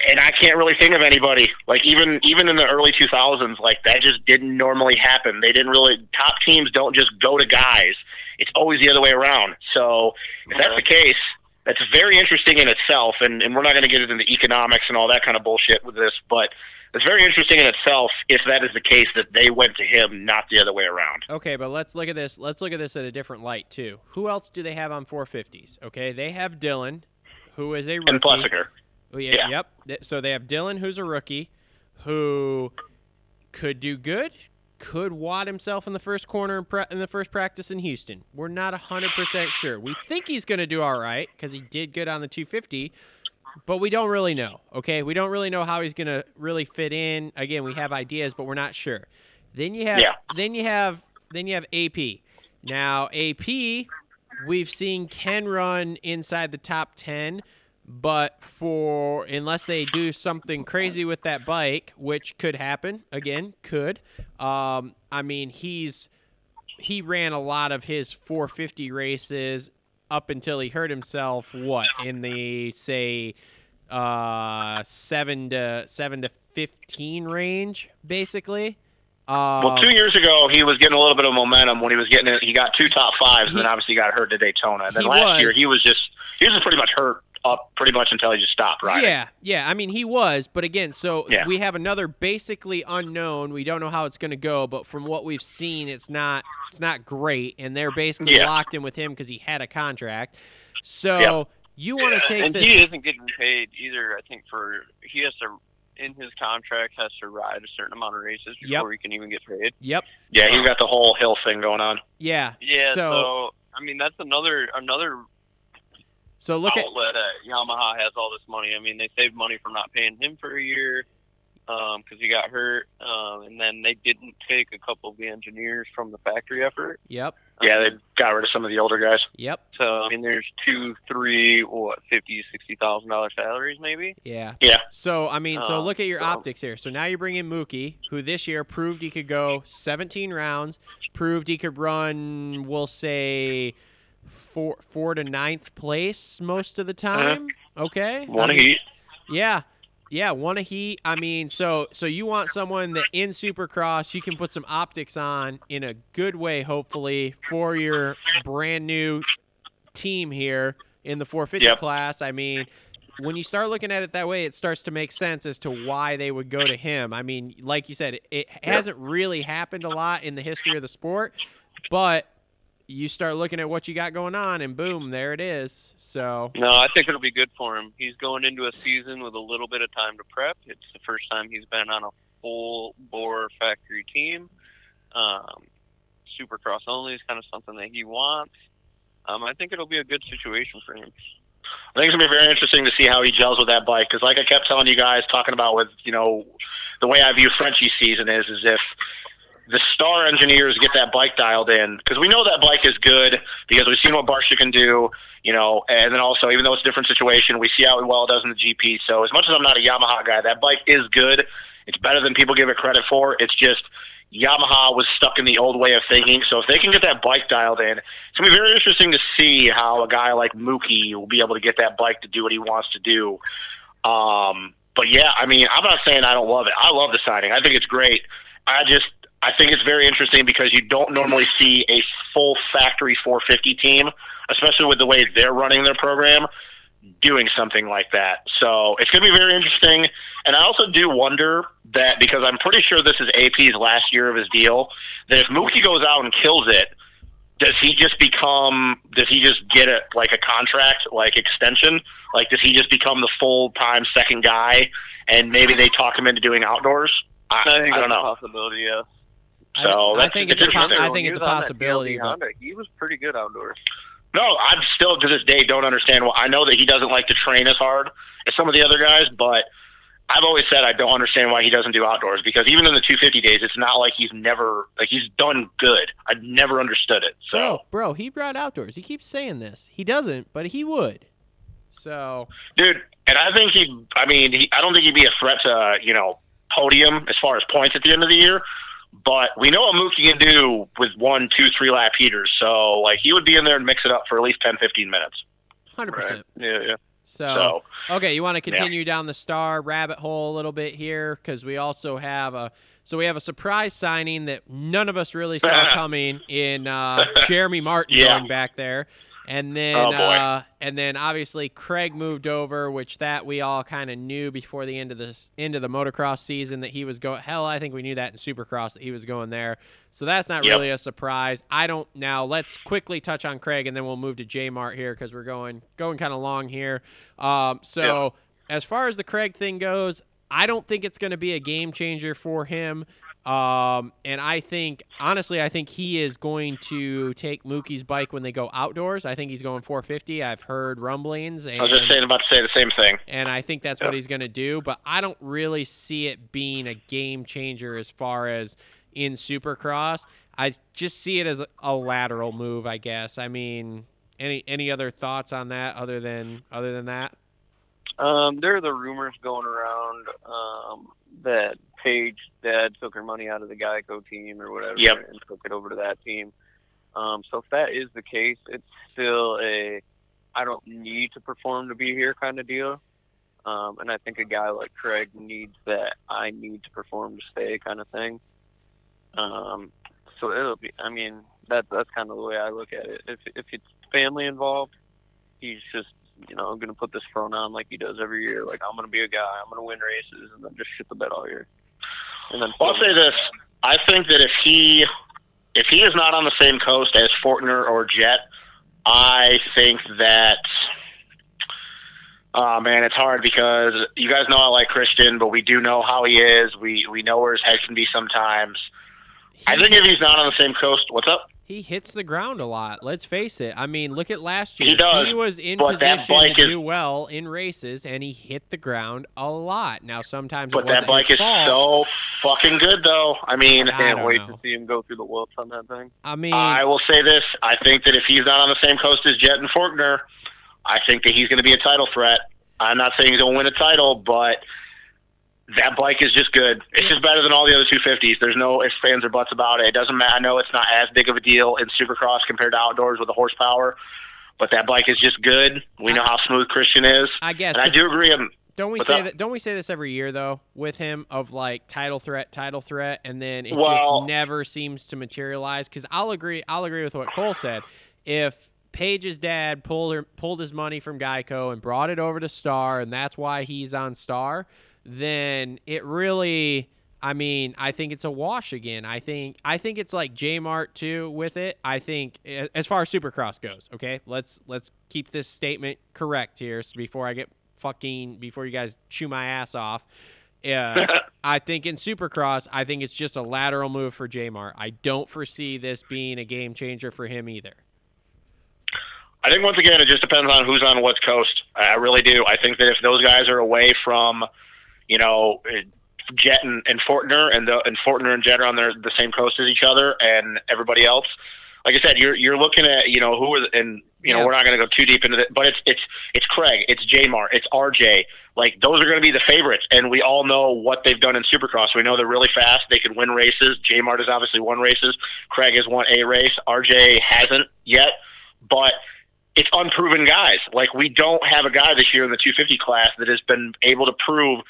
and I can't really think of anybody. Like even even in the early 2000s, like that just didn't normally happen. They didn't really. Top teams don't just go to guys. It's always the other way around. So if that's the case, that's very interesting in itself. And and we're not going to get into the economics and all that kind of bullshit with this, but it's very interesting in itself if that is the case that they went to him, not the other way around. Okay, but let's look at this. Let's look at this at a different light too. Who else do they have on 450s? Okay, they have Dylan, who is a rookie. And Plessinger. Oh, yeah, Yeah. Yep. So they have Dylan, who's a rookie, who could do good, could wad himself in the first corner in, pra- in the first practice in Houston. We're not 100% sure. We think he's going to do all right because he did good on the 250, but we don't really know. Okay. We don't really know how he's going to really fit in. Again, we have ideas, but we're not sure. Then you have, Yeah. then you have, then you have AP. Now, AP, we've seen can run inside the top 10 but for unless they do something crazy with that bike which could happen again could um i mean he's he ran a lot of his 450 races up until he hurt himself what in the say uh 7 to 7 to 15 range basically um, Well, two years ago, he was getting a little bit of momentum when he was getting it. He got two top fives, and He- then obviously got hurt to Daytona. And then He last year, he was just he was just pretty much hurt up pretty much until he just stopped riding. Yeah, yeah. I mean, he was, but again, so Yeah. we have another basically unknown. We don't know how it's going to go, but from what we've seen, it's not it's not great, and they're basically Yeah. locked in with him because he had a contract. So Yep. you want to take and this? he isn't getting paid either. I think for he has to in his contract has to ride a certain amount of races Yep. before he can even get paid. Yep. Yeah, he's got the whole hill thing going on. Yeah. Yeah, So so, I mean that's another another so look at outlet at Yamaha has all this money. I mean they saved money from not paying him for a year because he got hurt, um, and then they didn't take a couple of the engineers from the factory effort. yep, Yeah, they Um, got rid of some of the older guys. yep, so I mean there's two, three, what fifty, sixty thousand dollar salaries maybe. yeah. Yeah. So I mean, so Uh, look at your so- optics here. So now you bring in Mookie, who this year proved he could go 17 rounds, proved he could run, we'll say, four four to ninth place most of the uh-huh. time. Okay, One I mean, heat. Yeah. Yeah, one a heat. I mean, so so you want someone that in Supercross you can put some optics on in a good way, hopefully, for your brand new team here in the 450 Yep. class. I mean, when you start looking at it that way, it starts to make sense as to why they would go to him. I mean, like you said, it hasn't really happened a lot in the history of the sport, but you start looking at what you got going on, and boom, there it is. So No, I think it'll be good for him. He's going into a season with a little bit of time to prep. It's the first time he's been on a full bore factory team. Um, Supercross only is kind of something that he wants. Um, I think it'll be a good situation for him. I think it's gonna be very interesting to see how he gels with that bike. Because, like I kept telling you guys, talking about with you know, the way I view Frenchie's season is, is if the star engineers get that bike dialed in, because we know that bike is good because we've seen what Barsha can do, you know, and then also even though it's a different situation, we see how well it does in the GP. So as much as I'm not a Yamaha guy, that bike is good. It's better than people give it credit for. It's just Yamaha was stuck in the old way of thinking. So if they can get that bike dialed in, it's gonna be very interesting to see how a guy like Mookie will be able to get that bike to do what he wants to do. Um, but yeah, I mean, I'm not saying I don't love it. I love the signing. I think it's great. I just I think it's very interesting because you don't normally see a full factory 450 team, especially with the way they're running their program, doing something like that. So it's going to be very interesting. And I also do wonder that because I'm pretty sure this is AP's last year of his deal, that if Mookie goes out and kills it, does he just become? Does he just get a like a contract like extension? Like does he just become the full time second guy, and maybe they talk him into doing outdoors? I, I think I don't that's know. a possibility. Yeah. I- So I, that's- think it's it's a po- I think it's a was on that possibility. But Honda, he was pretty good outdoors. No, I'm still to this day don't understand. Why I know that he doesn't like to train as hard as some of the other guys, but I've always said I don't understand why he doesn't do outdoors because even in the 250 days, it's not like he's never like he's done good. I've never understood it. So Bro, bro, he brought outdoors. He keeps saying this. He doesn't, but he would. So dude, and I think he. I mean, he, I don't think he'd be a threat to uh, you know podium as far as points at the end of the year. But we know what Mookie can do with one, two, three lap heaters. So like he would be in there and mix it up for at least 10, 15 minutes. hundred percent. Yeah, yeah. So, So okay, you want to Yeah. continue down the star rabbit hole a little bit here because we also have a so we have a surprise signing that none of us really saw (laughs) coming in uh, Jeremy Martin Yeah. going back there, and then Oh, uh, and then obviously Craig moved over, which that we all kind of knew before the end of the end of the motocross season that he was going. Hell, I think we knew that in Supercross that he was going there. So that's not Yep. really a surprise. I don't now. Let's quickly touch on Craig, and then we'll move to J Mart here because we're going going kind of long here. Um, so as far as the Craig thing goes, I don't think it's going to be a game changer for him. Um, and I think honestly, I think he is going to take Mookie's bike when they go outdoors. I think he's going 450. I've heard rumblings, and I was just saying about to say the same thing. and I think that's what he's going to do. But I don't really see it being a game changer as far as in Supercross. I just see it as a, a lateral move, I guess. I mean, any any other thoughts on that other than other than that? Um, there are the rumors going around um, that Paige dad took her money out of the Geico team or whatever Yep. and took it over to that team. Um, so if that is the case, it's still a I don't need to perform to be here kind of deal. Um, and I think a guy like Craig needs that I need to perform to stay kind of thing. Um, so it'll be. I mean, that that's kind of the way I look at it. If if it's family involved, he's just you know going to put this front on like he does every year. Like I'm going to be a guy. I'm going to win races and then just shit the bed all year. And then I'll say this: I think that if he if he is not on the same coast as Forkner or Jett, I think that. Oh man, it's hard because you guys know I like Christian, but we do know how he is. We we know where his head can be sometimes. I think if he's not on the same coast, what's up? He hits the ground a lot. Let's face it. I mean, look at last year. He year. he was in position to is- do well in races, and he hit the ground a lot. Now, sometimes But that bike is so fucking good, though. I mean, I can't wait know. to see him go through the whoops on that thing. I mean, I will say this: I think that if he's not on the same coast as Jett and Forkner, I think that he's going to be a title threat. I'm not saying he's going to win a title, but that bike is just good. It's just better than all the other 250s. There's no ifs, fans, or buts about it. It doesn't matter. I know it's not as big of a deal in Supercross compared to outdoors with the horsepower, but that bike is just good. We know how smooth Christian is, I guess. and I do agree. I'm, don't we what's say up? that? Don't we say this every year though with him of like title threat, title threat, and then it Well- just never seems to materialize? Because I'll agree. I'll agree with what Cole said. If Paige's dad pulled her, pulled his money from Geico and brought it over to Star, and that's why he's on Star, then it really. I mean, I think it's a wash again. I think I think it's like J Mart too with it. I think as far as Supercross goes, okay, let's let's keep this statement correct here so before I get fucking before you guys chew my ass off. Yeah, (laughs) uh, I think in Supercross, I think it's just a lateral move for J Mart. I don't foresee this being a game changer for him either. I think once again, it just depends on who's on what coast. I really do. I think that if those guys are away from, you know, Jett and, and Forkner, and the and Forkner and Jett are on their, the same coast as each other, and everybody else, like I said, you're you're looking at you know who are the, and you know Yeah. we're not going to go too deep into it, but it's it's it's Craig, it's J Mart, it's RJ. Like those are going to be the favorites, and we all know what they've done in Supercross. We know they're really fast. They could win races. J Mart has obviously won races. Craig has won a race. RJ hasn't yet, but it's unproven guys. Like we don't have a guy this year in the 250 class that has been able to prove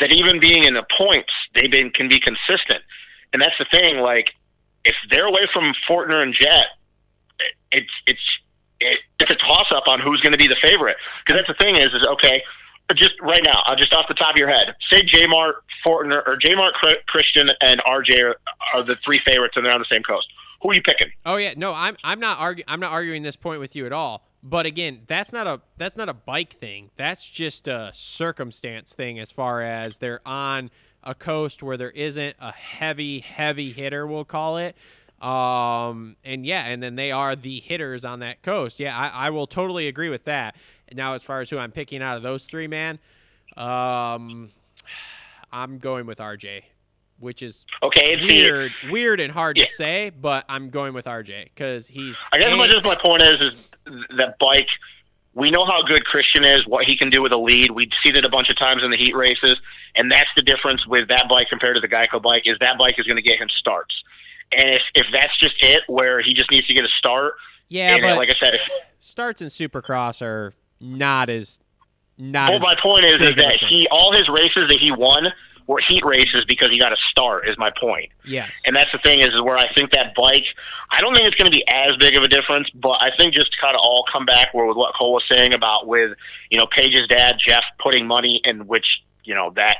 that even being in the points, they've been can be consistent. And that's the thing. Like if they're away from Forkner and Jett, it's it's it, it's a toss up on who's going to be the favorite. Because that's the thing is is okay. Just right now, uh, just off the top of your head, say J Mart, Forkner, or J Mart, Christian, and RJ are, are the three favorites, and they're on the same coast. Who are you picking? Oh yeah, no, I'm I'm not argu- I'm not arguing this point with you at all. But again, that's not a that's not a bike thing. That's just a circumstance thing as far as they're on a coast where there isn't a heavy heavy hitter, we'll call it. Um and yeah, and then they are the hitters on that coast. Yeah, I, I will totally agree with that. Now as far as who I'm picking out of those three, man, um (sighs) I'm going with RJ, which is Okay, weird, weird and hard Yeah. to say, but I'm going with RJ because he's. I guess my, just my point is, is that bike. We know how good Christian is, what he can do with a lead. We've seen it a bunch of times in the heat races, and that's the difference with that bike compared to the Geico bike. Is that bike is going to get him starts, and if if that's just it, where he just needs to get a start, yeah, but like I said, starts in Supercross are not as not well, as my point is, is big of a that he all his races that he won were heat races because he got a start. Is my point. yes. And that's the thing is, is where I think that bike, I don't think it's going to be as big of a difference, but I think just to kind of all come back where with what Cole was saying about with, you know, Paige's dad, Jeff, putting money in which, you know, that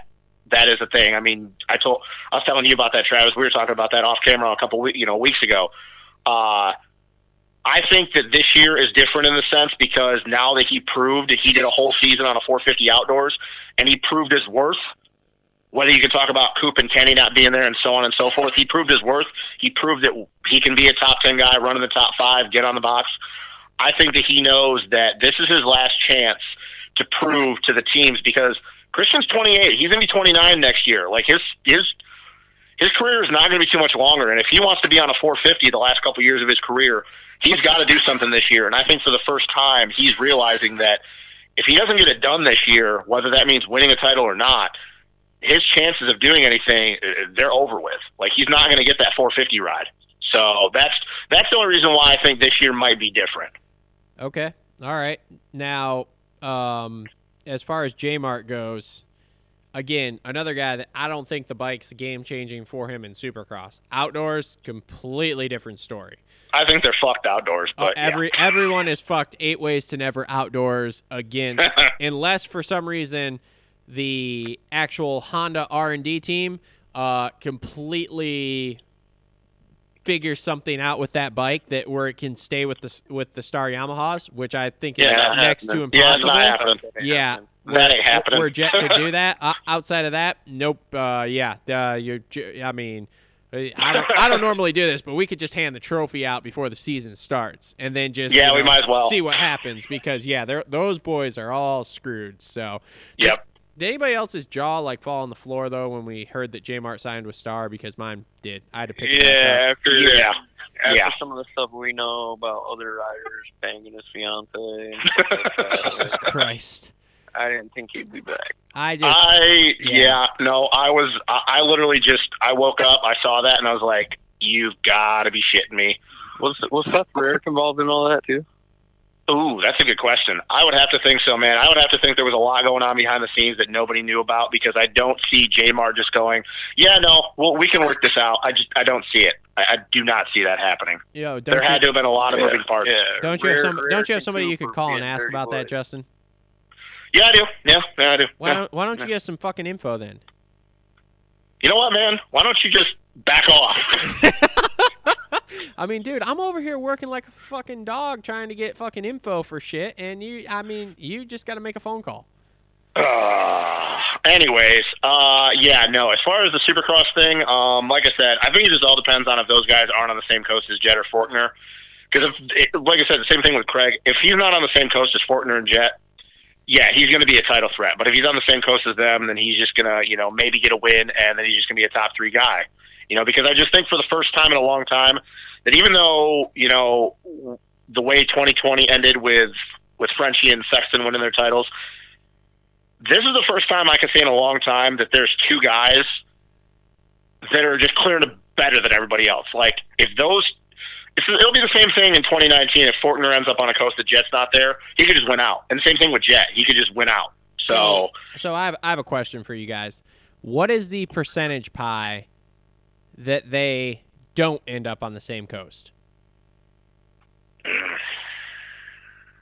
that is a thing. I mean, I told, I was telling you about that, Travis. We were talking about that off camera a couple, you know, weeks ago. Uh, I think that this year is different in the sense because now that he proved that he did a whole season on a 450 outdoors and he proved his worth whether you can talk about Coop and Kenny not being there and so on and so forth, he proved his worth. He proved that he can be a top 10 guy, run in the top five, get on the box. I think that he knows that this is his last chance to prove to the teams because Christian's 28. He's going to be 29 next year. Like his, his, his career is not going to be too much longer. And if he wants to be on a 450 the last couple years of his career, he's got to do something this year. And I think for the first time, he's realizing that if he doesn't get it done this year, whether that means winning a title or not, his chances of doing anything uh, they're over with. Like he's not going to get that 450 ride. So that's that's the only reason why I think this year might be different. Okay. All right. Now, um, as far as J Mart goes, again, another guy that I don't think the bike's game changing for him in Supercross. Outdoors, completely different story. I think they're fucked outdoors, Uh, but yeah. every everyone is fucked eight ways to never outdoors again, (laughs) unless for some reason the actual Honda R and D team uh, completely figures something out with that bike that where it can stay with the with the Star Yamahas, which I think is Yeah, next to happening. yeah, impossible. not happening. Yeah, That ain't happening. Where Jett could do (laughs) that. Uh, outside of that, nope. Uh, yeah, uh, you. I mean, I don't. I don't normally do this, but we could just hand the trophy out before the season starts, and then just Yeah, you we might as well. see what happens because yeah, those boys are all screwed. So, Yep. Did anybody else's jaw like fall on the floor though when we heard that J Mart signed with Star? Because mine did. I had to pick it up. Yeah, after Yeah. after Yeah. some of the stuff we know about other riders banging his fiance, and (laughs) stuff like that, Jesus Christ. I didn't think he'd be back. I just. I yeah. yeah. no, I was I, I literally just I woke up, I saw that, and I was like, "You've got to be shitting me." Was was Seth Rarick involved in all that too? Ooh, that's a good question. I would have to think so, man. I would have to think there was a lot going on behind the scenes that nobody knew about because I don't see J Mart just going, "Yeah, no, well, we can work this out." I just I don't see it. I, I do not see that happening. Yo, don't There you, had to have been a lot of Yeah, moving parts. Yeah, don't you have Rarick- some? Don't you have somebody you could call and ask dirty about that. Justin? Yeah, I do. Yeah, yeah I do. Why Yeah. don't Why don't you get some fucking info then? You know what, man? Why don't you just back off? (laughs) (laughs) (laughs) I mean, dude, I'm over here working like a fucking dog trying to get fucking info for shit, and you, I mean, you just got to make a phone call. Uh, anyways, uh, yeah, no. As far as the Supercross thing, um, like I said, I think it just all depends on if those guys aren't on the same coast as Jett or Forkner. Because, like I said, the same thing with Craig. If he's not on the same coast as Forkner and Jett, yeah, he's going to be a title threat. But if he's on the same coast as them, then he's just going to, you know, maybe get a win, and then he's just going to be a top three guy. You know, because I just think for the first time in a long time that even though, you know, the way 2020 ended with with Frenchie and Sexton winning their titles, this is the first time I can say in a long time that there's two guys that are just clear to better than everybody else. Like if those, it'll be the same thing in 2019. If Forkner ends up on a coast that Jett's not there, he could just win out. And the same thing with Jett, he could just win out. So So I have, I have a question for you guys. What is the percentage pie that they don't end up on the same coast?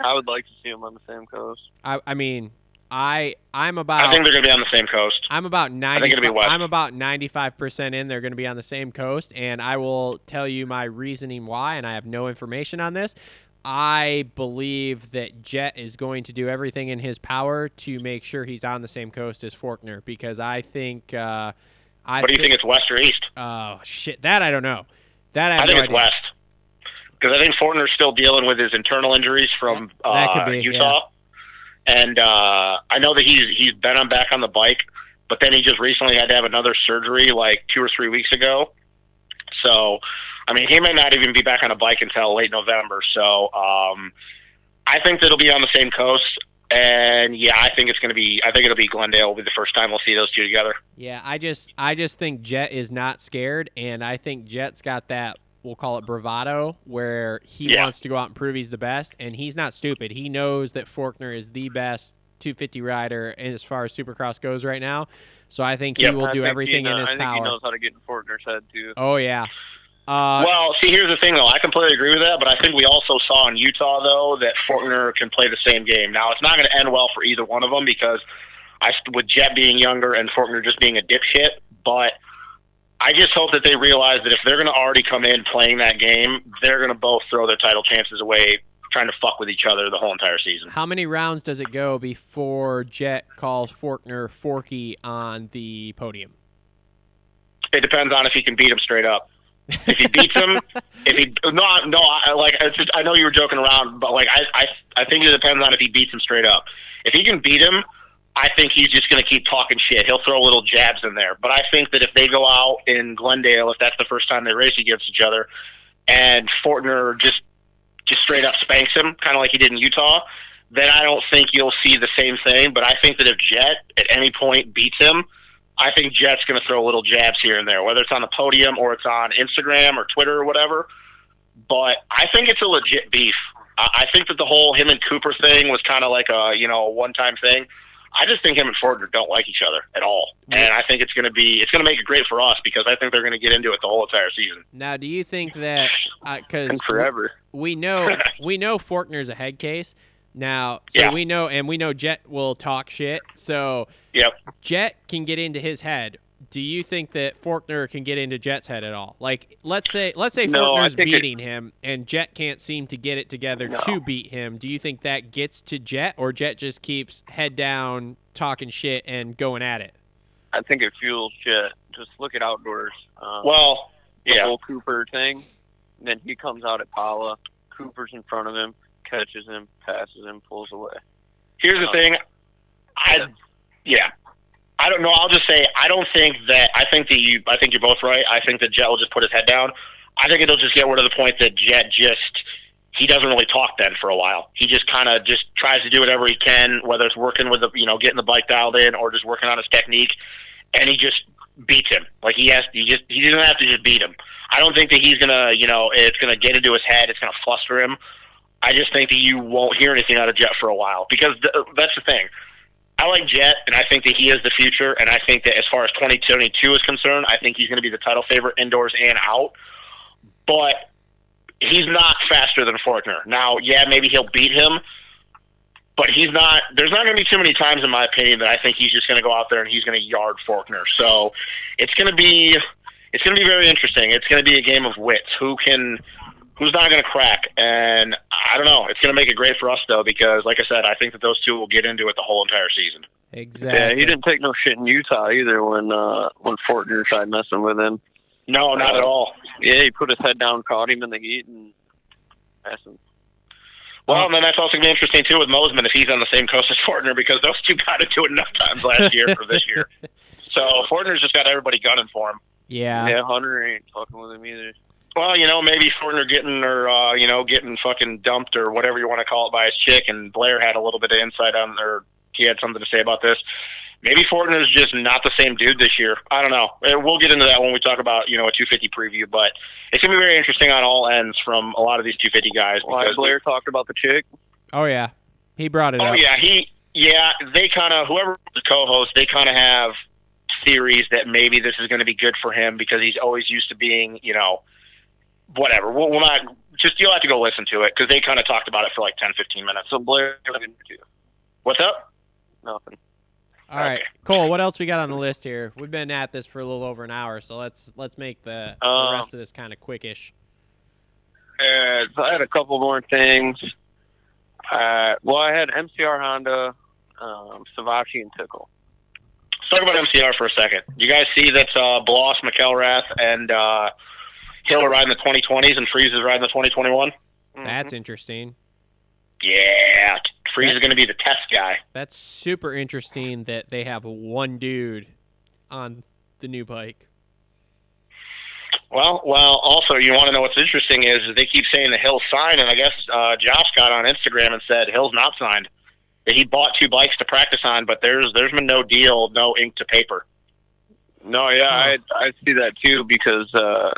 I would like to see them on the same coast. I, I mean, I, I'm about. I think they're going to be on the same coast. I'm about ninety. west. I'm about ninety-five percent in. They're going to be on the same coast, and I will tell you my reasoning why. And I have no information on this. I believe that Jett is going to do everything in his power to make sure he's on the same coast as Forkner because I think. Uh, I What do you think? It's west or east? Oh shit! That I don't know. That I I think no it's idea. west. Because I think Forkner's still dealing with his internal injuries from That could uh, be, Utah, and uh, I know that he's he's been on back on the bike, but then he just recently had to have another surgery like two or three weeks ago. So, I mean, he may not even be back on a bike until late November. So, um, I think that it'll be on the same coast. And yeah, I think it's going to be. I think it'll be Glendale. Will be the first time we'll see those two together. Yeah, I just I just think Jett is not scared, and I think Jett's got that we'll call it bravado, where he Yeah. wants to go out and prove he's the best, and he's not stupid. He knows that Forkner is the best 250 rider as far as Supercross goes right now. So I think he Yep. will I do everything he in his I think he power. knows how to get in Forkner's head too. Oh yeah. Uh, well, see, here's the thing, though. I completely agree with that, but I think we also saw in Utah, though, that Forkner can play the same game. Now, it's not going to end well for either one of them because I, with Jett being younger and Forkner just being a dipshit, but I just hope that they realize that if they're going to already come in playing that game, they're going to both throw their title chances away trying to fuck with each other the whole entire season. how many rounds does it go before Jett calls Forkner Forky on the podium? It depends on if he can beat him straight up. If he beats him, if he no no I, like it's just, I know you were joking around, but like I, I I think it depends on if he beats him straight up. If he can beat him, I think he's just going to keep talking shit. He'll throw little jabs in there. But I think that if they go out in Glendale, if that's the first time they race against each other, and Forkner just just straight up spanks him, kind of like he did in Utah, then I don't think you'll see the same thing. But I think that if Jett at any point beats him, I think Jett's going to throw little jabs here and there, whether it's on the podium or it's on Instagram or Twitter or whatever. But I think it's a legit beef. I think that the whole him and Cooper thing was kind of like a you know a one time thing. I just think him and Forkner don't like each other at all, and I think it's going to be it's going to make it great for us because I think they're going to get into it the whole entire season. Now, do you think that uh, because And forever. we know we know (laughs) Forkner's a head case now, so Yeah. we know and we know Jett will talk shit. So Yep. Jett can get into his head. Do you think that Forkner can get into Jett's head at all? Like, let's say let's say No, I Forkner's think it- beating him and Jett can't seem to get it together to beat him. Do you think that gets to Jett, or Jett just keeps head down, talking shit and going at it? I think it fuels Jett. Just look at outdoors. Um, Well, the yeah. whole Cooper thing. And then he comes out at Pala. Cooper's in front of him, catches him, passes him, pulls away. Here's the uh, thing. I yeah. I don't know. I'll just say I don't think that. I think that you. I think you're both right. I think that Jett will just put his head down. I think it'll just get word to the point that Jett just he doesn't really talk then for a while. He just kind of just tries to do whatever he can, whether it's working with the you know getting the bike dialed in or just working on his technique, and he just beats him. Like he has. He just he doesn't have to just beat him. I don't think that he's gonna you know it's gonna get into his head. It's gonna fluster him. I just think that you won't hear anything out of Jett for a while because th- that's the thing. I like Jett, and I think that he is the future. And I think that as far as 2022 is concerned, I think he's going to be the title favorite indoors and out. But he's not faster than Forkner. Now, yeah, maybe he'll beat him, but he's not. There's not going to be too many times, in my opinion, that I think he's just going to go out there and he's going to yard Forkner. So it's going to be it's going to be very interesting. It's going to be a game of wits. Who can who's not going to crack? And I don't know. It's going to make it great for us though, because like I said, I think that those two will get into it the whole entire season. Exactly. Yeah, he didn't take no shit in Utah either when uh, when Forkner tried messing with him. No, not at all. Yeah, he put his head down, caught him in the heat, and passed him. Well, and then that's also going to be interesting too with Mosiman if he's on the same coast as Forkner because those two (laughs) got into it enough times last year or this year. (laughs) So Forkner's just got everybody gunning for him. Yeah. Yeah, Hunter ain't fucking with him either. Well, you know, maybe Forkner getting or uh, you know getting fucking dumped or whatever you want to call it by his chick, and Blair had a little bit of insight on, or he had something to say about this. Maybe Forkner's just not the same dude this year. I don't know. Uh, We'll get into that when we talk about you know a 250 preview, but it's gonna be very interesting on all ends from a lot of these 250 guys. Why because- Blair talked about the chick? Oh yeah. He brought it Oh up. yeah, he yeah. They kind of whoever the co-host, they kind of have theories that maybe this is going to be good for him because he's always used to being you know whatever. We'll, we'll not just you'll have to go listen to it because they kind of talked about it for like 10, 15 minutes. So Blair What's up? nothing. All right, Okay. Cole. What else we got on the list here? We've been at this for a little over an hour, so let's let's make the, the Um, rest of this kind of quickish. Uh, so I had a couple more things. Uh, well, I had MCR Honda, um, Savatgy, and Tickle. Let's talk about MCR for a second. You guys see that uh, Blose, McElrath, and uh, Hill are riding the 2020s and Friese is riding the 2021? Mm-hmm. That's interesting. Yeah, Friese is going to be the test guy. That's super interesting that they have one dude on the new bike. Well, well. Also, you want to know what's interesting is they keep saying the Hill signed, and I guess uh, Josh got on Instagram and said Hill's not signed. That he bought two bikes to practice on, but there's there's been no deal, no ink to paper. No, yeah, I I see that too because uh,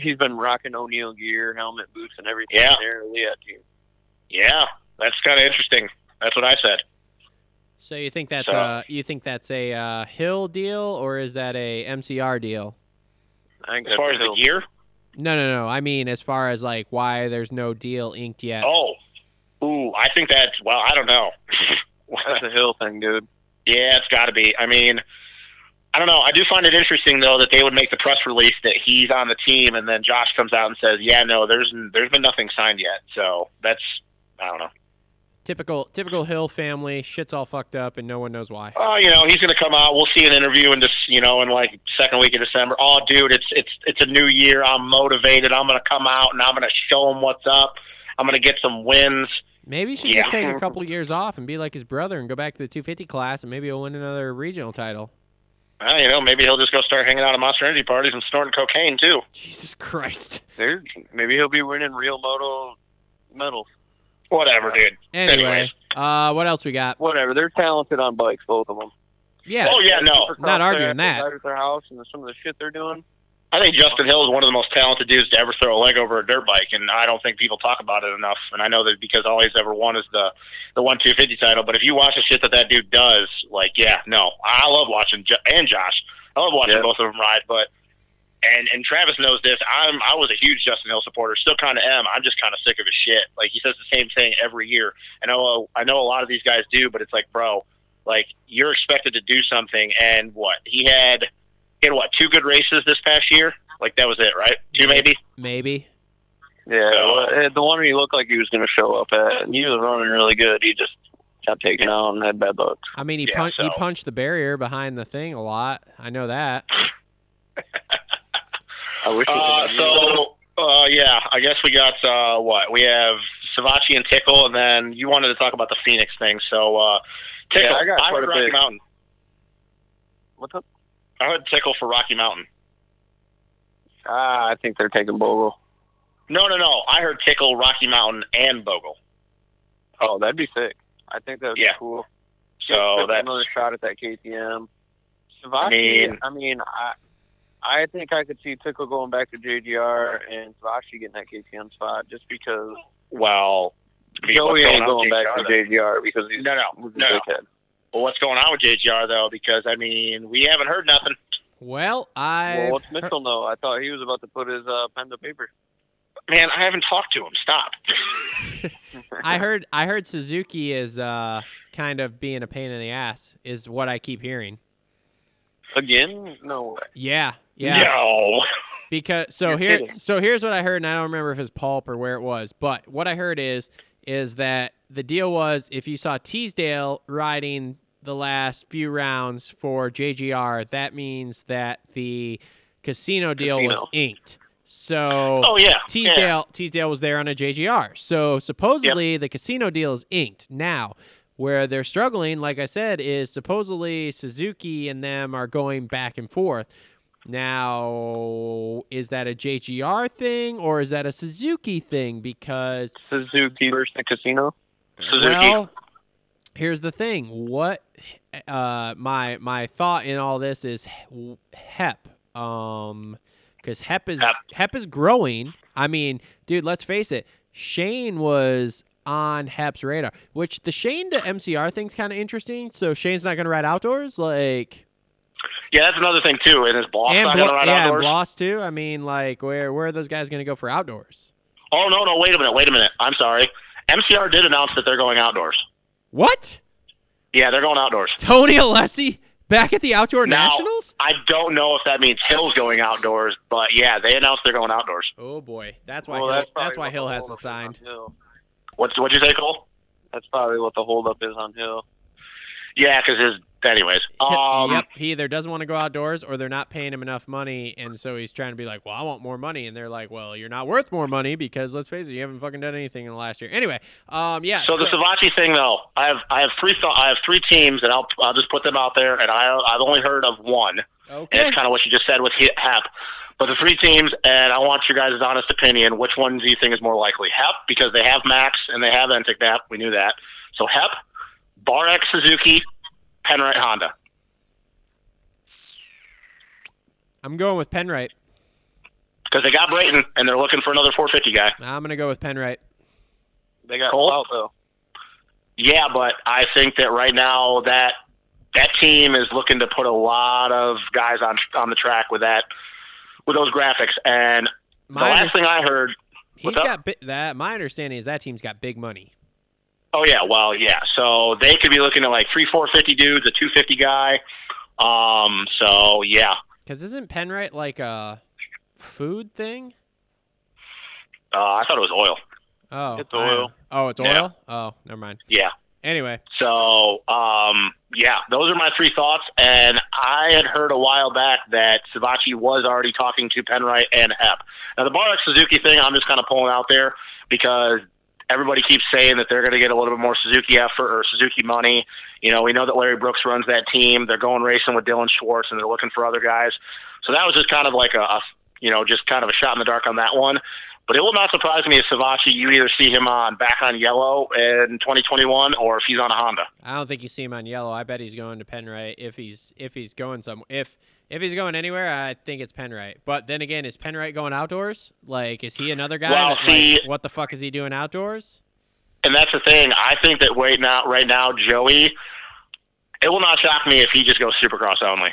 he's been rocking O'Neill gear, helmet, boots, and everything. Yeah. there, Leah team. Yeah, that's kind of interesting. That's what I said. So you think that's So- uh you think that's a uh, Hill deal or is that a MCR deal? I think As far as the gear, No, no, no. I mean, as far as like why there's no deal inked yet. oh, ooh, I think that's well. I don't know. that's a Hill thing, dude. (laughs) Yeah, it's got to be. I mean, I don't know. I do find it interesting though that they would make the press release that he's on the team, and then Josh comes out and says, "Yeah, no, there's there's been nothing signed yet." So that's I don't know. Typical, typical Hill family. Shit's all fucked up and no one knows why. Oh, you know, he's going to come out. We'll see an interview in just you know in like second week of December. Oh, dude, it's it's it's a new year. I'm motivated. I'm going to come out and I'm going to show him what's up. I'm going to get some wins. Maybe he should Yeah. just take a couple years off and be like his brother and go back to the 250 class and maybe he'll win another regional title. Uh, you know, maybe he'll just go start hanging out at Monster Energy parties and snorting cocaine too. Jesus Christ. There, maybe he'll be winning real moto medals. Whatever, dude. Anyway, Anyways. uh, what else we got? Whatever. They're talented on bikes, both of them. Yeah. Oh yeah, no. Not arguing that. Right at their house and some of the shit they're doing. I think Justin Hill is one of the most talented dudes to ever throw a leg over a dirt bike, and I don't think people talk about it enough. And I know that because all he's ever won is the the one two fifty title. But if you watch the shit that that dude does, like, yeah, no, I love watching Jo- and Josh. I love watching Yeah. both of them ride. But and and Travis knows this. I'm I was a huge Justin Hill supporter, still kind of am. I'm just kind of sick of his shit. Like he says the same thing every year. And I know I know a lot of these guys do, but it's like, bro, like you're expected to do something, and what he had had what two good races this past year? Like that was it, right? Two maybe. Maybe. Yeah, well, eh, the one where he looked like he was going to show up at, and he was running really good. He just got taken out and had bad luck. I mean, he, Yeah, pun- he punched the barrier behind the thing a lot. I know that. (laughs) I wish. Uh, it was so uh, yeah, I guess we got uh, what we have Savatgy and Tickle, and then you wanted to talk about the Phoenix thing. So uh, Tickle, Yeah, I got quite heard a Rocky bit. Mountain. What's up? I heard Tickle for Rocky Mountain. Ah, I think they're taking Bogle. No, no, no. I heard Tickle, Rocky Mountain, and Bogle. Oh, that'd be sick. I think that would Yeah. be cool. So Give that another shot at that KTM. Savatgy, I mean- I mean, I, I think I could see Tickle going back to JGR and Savatgy getting that KTM spot just because well, Joey ain't going back to? JGR because he's No, no, a no. Dickhead. Well, what's going on with JGR though? Because I mean, we haven't heard nothing. Well, I. Well, what's Mitchell know? I thought he was about to put his uh, pen to paper. Man, I haven't talked to him. Stop. (laughs) I heard. I heard Suzuki is uh, kind of being a pain in the ass. Is what I keep hearing. Again? No way. Yeah. Yeah. No. Because so You're here kidding. so here's what I heard, and I don't remember if it's pulp or where it was, but what I heard is is that the deal was if you saw Teasdale riding the last few rounds for JGR, that means that the casino deal was inked. So Oh yeah. Teasdale Yeah. Teasdale was there on a JGR. So supposedly the casino deal is inked. Now, where they're struggling, like I said, is supposedly Suzuki and them are going back and forth. Now, is that a JGR thing or is that a Suzuki thing? Because Suzuki versus the casino. Suzuki. well, here's the thing. What uh, my my thought in all this is Hep. Um, because Hep is Hep. Hep is growing. I mean, dude, let's face it. Shane was on Hep's radar, which the Shane to MCR thing's kind of interesting. So Shane's not going to ride outdoors, like Yeah, that's another thing too. And his boss and not Blo- gonna ride yeah, and outdoors. Blose too. I mean, like where where are those guys going to go for outdoors? Oh no, no, wait a minute, wait a minute. I'm sorry. MCR did announce that they're going outdoors. What? Yeah, they're going outdoors. Tony Alessi back at the outdoor Now- nationals? I don't know if that means Hill's going outdoors, but yeah, they announced they're going outdoors. Oh boy, that's why Well, Hill, that's, that's, why Hill hasn't signed. What's what'd you say, Cole? That's probably what the holdup is on Hill. Yeah, because his. Anyways, um, yep, he either doesn't want to go outdoors or they're not paying him enough money, and so he's trying to be like, "Well, I want more money," and they're like, "Well, you're not worth more money because let's face it, you haven't fucking done anything in the last year." Anyway, um, yeah. So, the Savatgy thing, though, I have I have three th- I have three teams, and I'll I'll just put them out there, and I I've only heard of one, and okay, it's kind of what you just said with Hep. But the three teams, and I want your guys' honest opinion. Which one do you think is more likely? Hep, because they have Max and they have Entic Nap. We knew that. So Hep, Bar X Suzuki, Penrite Honda. I'm going with Penrite. Because they got Brayton, and they're looking for another 450 guy. I'm gonna go with Penrite. They got Cole? Clout, though. Yeah, but I think that right now that that team is looking to put a lot of guys on on the track with that with those graphics. And the last thing I heard, he's what's up? got bi- that. My understanding is that team's got big money. Oh yeah, well yeah, so they could be looking at like three, four fifty dudes, a two fifty guy. Um, so yeah, Because isn't Penrite like a food thing? uh, I thought it was oil. Oh, It's I- oil. Oh, it's Yeah. oil. Oh, never mind. Yeah. Anyway, So, um, yeah, those are my three thoughts. And I had heard a while back that Savatgy was already talking to Penrite and Hep. Now, the Bar X Suzuki thing, I'm just kind of pulling out there because everybody keeps saying that they're going to get a little bit more Suzuki effort or Suzuki money. You know, we know that Larry Brooks runs that team. They're going racing with Dylan Schwartz and they're looking for other guys. So that was just kind of like a, you know, just kind of a shot in the dark on that one. But it will not surprise me if Savatgy, you either see him on back on yellow in 2021 or if he's on a Honda. I don't think you see him on yellow. I bet he's going to Penrite if he's if he's going some if if he's going anywhere. I think it's Penrite. But then again, is Penrite going outdoors? Like, is he another guy? Well, that, like, what the fuck is he doing outdoors? And that's the thing. I think that right now, right now, Joey, it will not shock me if he just goes Supercross only.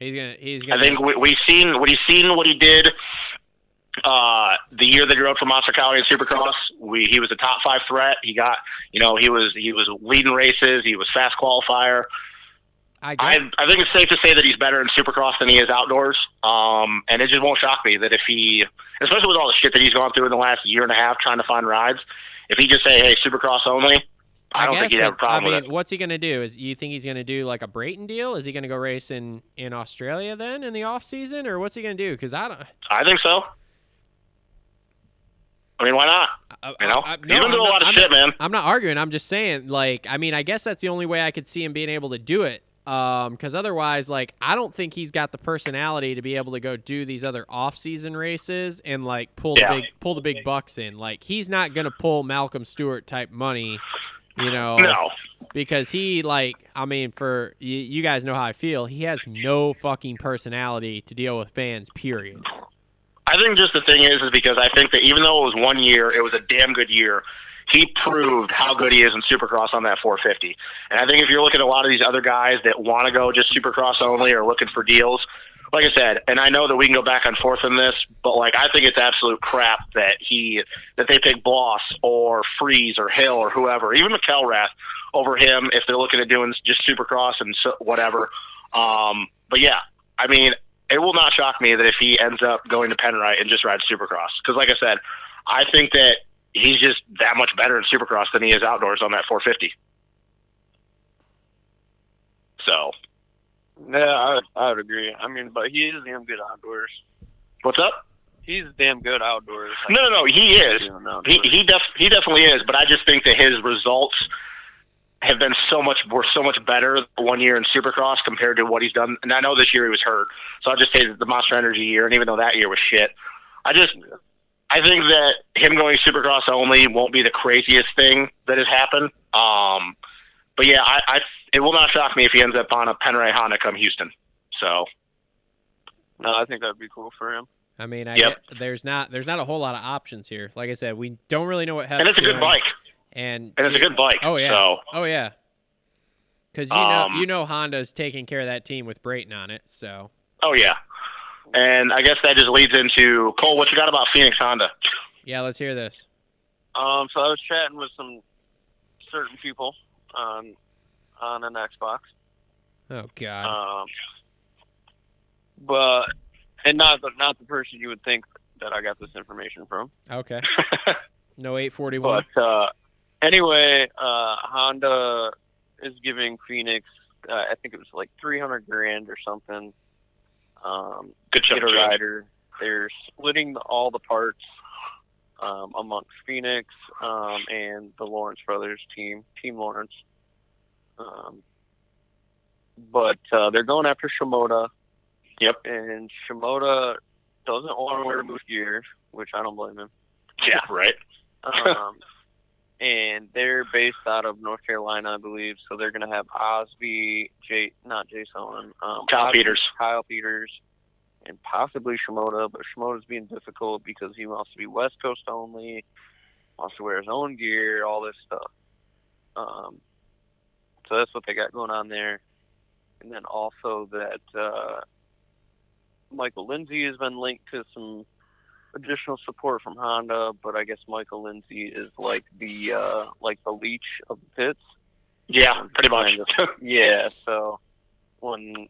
He's gonna he's I gonna. I think we, we've seen what he's seen what he did uh, the year that he rode for Monster County in Supercross. We he was a top five threat. He got you know he was he was leading races. He was fast qualifier. I, I I think it's safe to say that he's better in Supercross than he is outdoors. Um, and it just won't shock me that if he, especially with all the shit that he's gone through in the last year and a half trying to find rides, if he just say hey Supercross only, I, don't guess, think he'd have a problem I mean, with it. what's he gonna do? Is you think he's gonna do like a Brayton deal? Is he gonna go race in in Australia then in the off season, or what's he gonna do? Because I don't. I think so. I mean, why not? I, You know, I, I, he's been I'm doing a lot of I'm shit, not- man. I'm not arguing. I'm just saying, like, I mean, I guess that's the only way I could see him being able to do it. Um, because otherwise, like, I don't think he's got the personality to be able to go do these other off-season races and like pull Yeah. the big pull the big bucks in. Like, he's not gonna pull Malcolm Stewart type money, you know, No, because he like, I mean, for you, you guys know how I feel. He has no fucking personality to deal with fans. Period. I think just the thing is, is because I think that even though it was one year, it was a damn good year. He proved how good he is in Supercross on that 450. And I think if you're looking at a lot of these other guys that want to go just Supercross only or looking for deals, like I said, and I know that we can go back and forth on this, but like I think it's absolute crap that he that they pick Blose or Friese or Hill or whoever, even McElrath over him if they're looking at doing just Supercross and so, whatever. Um, but yeah, I mean, it will not shock me that if he ends up going to Penrite and just rides Supercross, because like I said, I think that he's just that much better in Supercross than he is outdoors on that 450. So, Yeah, I, I would agree. I mean, but he is damn good outdoors. what's up? He's damn good outdoors. No, no, no, he is. He he def he definitely is, but I just think that his results have been so much were so much better one year in Supercross compared to what he's done. And I know this year he was hurt, so I'll just say that the Monster Energy year, and even though that year was shit, I just I think that him going Supercross only won't be the craziest thing that has happened. Um, but yeah, I, I it will not shock me if he ends up on a Penrite Honda come Houston. So no, I think that'd be cool for him. I mean, I Yep. get, there's not there's not a whole lot of options here. Like I said, we don't really know what. Happens. And it's a good doing. bike, and and it's a good bike. Oh yeah. So Oh yeah. Because you know Um, you know Honda's taking care of that team with Brayton on it. So Oh yeah, and I guess that just leads into Cole. What you got about Phoenix Honda? yeah, let's hear this. Um, so I was chatting with some certain people on on an Xbox. Oh God. Um, but and not the not the person you would think that I got this information from. okay. (laughs) No eight forty one. But uh, anyway, uh, Honda is giving Phoenix, uh, I think it was like 300 grand or something. Um, Good get job, a Joe. rider. They're splitting the, all the parts um, amongst Phoenix um, and the Lawrence brothers team, Team Lawrence. Um, but uh, they're going after Shimoda. Yep. And Shimoda doesn't want to wear boost gear, which I don't blame him. Yeah, right. (laughs) Um, and they're based out of North Carolina, I believe. So they're going to have Osby, Jay, not Jason, um, Kyle Peters. Kyle Peters, and possibly Shimoda. But Shimoda's being difficult because he wants to be West Coast only, wants to wear his own gear, all this stuff. Um, so that's what they got going on there. And then also that uh, Michael Lindsay has been linked to some additional support from Honda, but I guess Michael Lindsay is like the uh, like the leech of the pits. Yeah, pretty much. Of. yeah. So when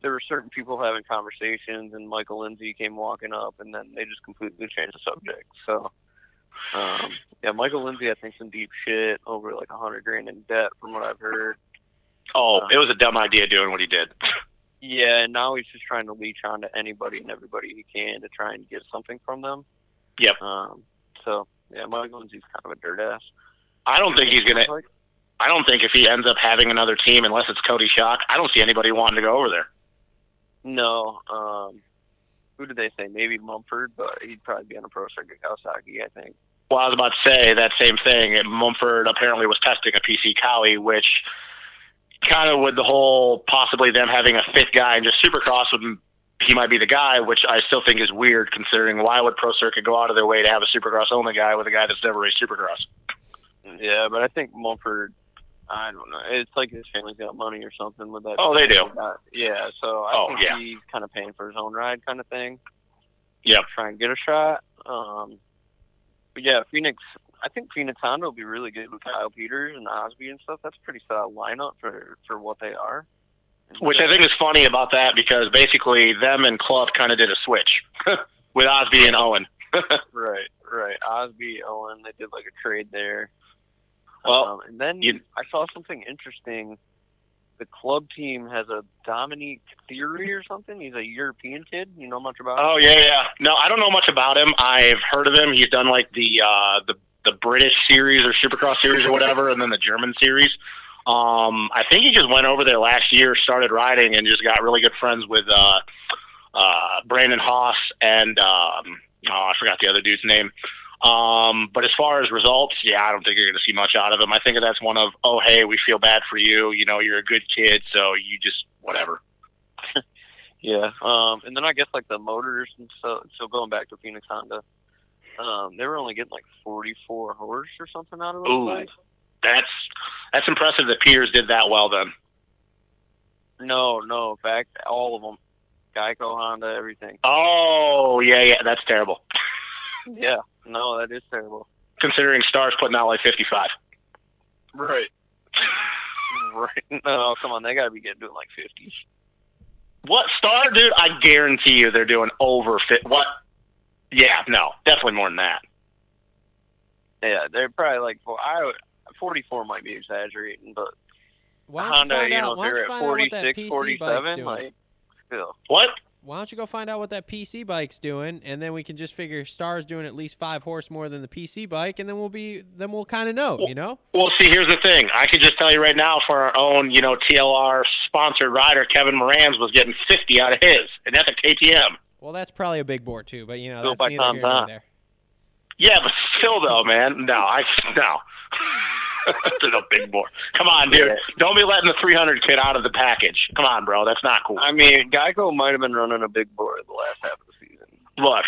there were certain people having conversations, and Michael Lindsay came walking up, and then they just completely changed the subject. So um, yeah, Michael Lindsay, I think, some deep shit over like a hundred grand in debt, from what I've heard. Oh, it was a dumb idea doing what he did. (laughs) Yeah, and now he's just trying to leech onto anybody and everybody he can to try and get something from them. Yep. Um, so yeah, Michael Lindsay's kind of a dirt ass. I don't think he's gonna. I don't think if he ends up having another team, unless it's Cody Shock, I don't see anybody wanting to go over there. No. Um, who did they say? Maybe Mumford, but he'd probably be on a pro circuit Kawasaki, I think. Well, I was about to say that same thing. Mumford apparently was testing a PC Cowie, which kind of with the whole possibly them having a fifth guy and just Supercross would he might be the guy, which I still think is weird considering why would Pro Circuit go out of their way to have a Supercross only guy with a guy that's never raced Supercross? Yeah, but I think Mumford. I don't know. It's like his family's got money or something with that. Oh, they do. Yeah, so I Oh, think yeah. he's kind of paying for his own ride, kind of thing. Yeah. Try and get a shot. Um, but yeah, Phoenix. I think Phoenix Honda will be really good with Kyle Peters and Osby and stuff. That's a pretty solid lineup for for what they are. Which I think is funny about that because basically them and Club kind of did a switch (laughs) with Osby and Owen. (laughs) Right, right. Osby, Owen, they did like a trade there. Well, um, and then you- I saw something interesting. The club team has a Dominique Thury or something. He's a European kid. You know much about? him? Oh yeah, yeah. No, I don't know much about him. I've heard of him. He's done like the uh, the the British series or Supercross series or whatever, and then the German series. Um, I think he just went over there last year, started riding, and just got really good friends with uh, uh, Brandon Haas and um, oh, I forgot the other dude's name. Um, but as far as results, yeah, I don't think you're going to see much out of him. I think that's one of, oh, hey, we feel bad for you. You know, you're a good kid, so you just whatever. (laughs) Yeah. Um, and then I guess like the motors and so so going back to Phoenix Honda, um, they were only getting like 44 horse or something out of those Ooh. bikes. That's that's impressive that Peters did that well then. No, no. In fact, all of them, Geico, Honda, everything. Oh, yeah, yeah, that's terrible. (laughs) Yeah. No, that is terrible. Considering Star's putting out like 55. Right. (laughs) right. No, come on. They got to be getting doing like 50. What Star, dude? I guarantee you they're doing over fit. What? Yeah, no, definitely more than that. Yeah, they're probably like, well, I would, 44 might be exaggerating, but Why don't you Honda, find you know, out? if Why don't you at find out what that 46, PC bike's 47, doing? like, still. What? Why don't you go find out what that PC bike's doing, and then we can just figure Star's doing at least five horse more than the PC bike, and then we'll be then we'll kind of know, you know. Well, see, here's the thing. I can just tell you right now, for our own, you know, TLR sponsored rider, Kevin Moran's was getting 50 out of his, and that's a KTM. Well, that's probably a big bore too, but you know Built that's by neither Tom here nor Tom. there. Yeah, but still, though, man, no, I no. (laughs) to the big boy. Come on, dude. Don't be letting the 300 kid out of the package. Come on, bro. That's not cool. I mean, Geico might have been running a big bore the last half of the season. Look,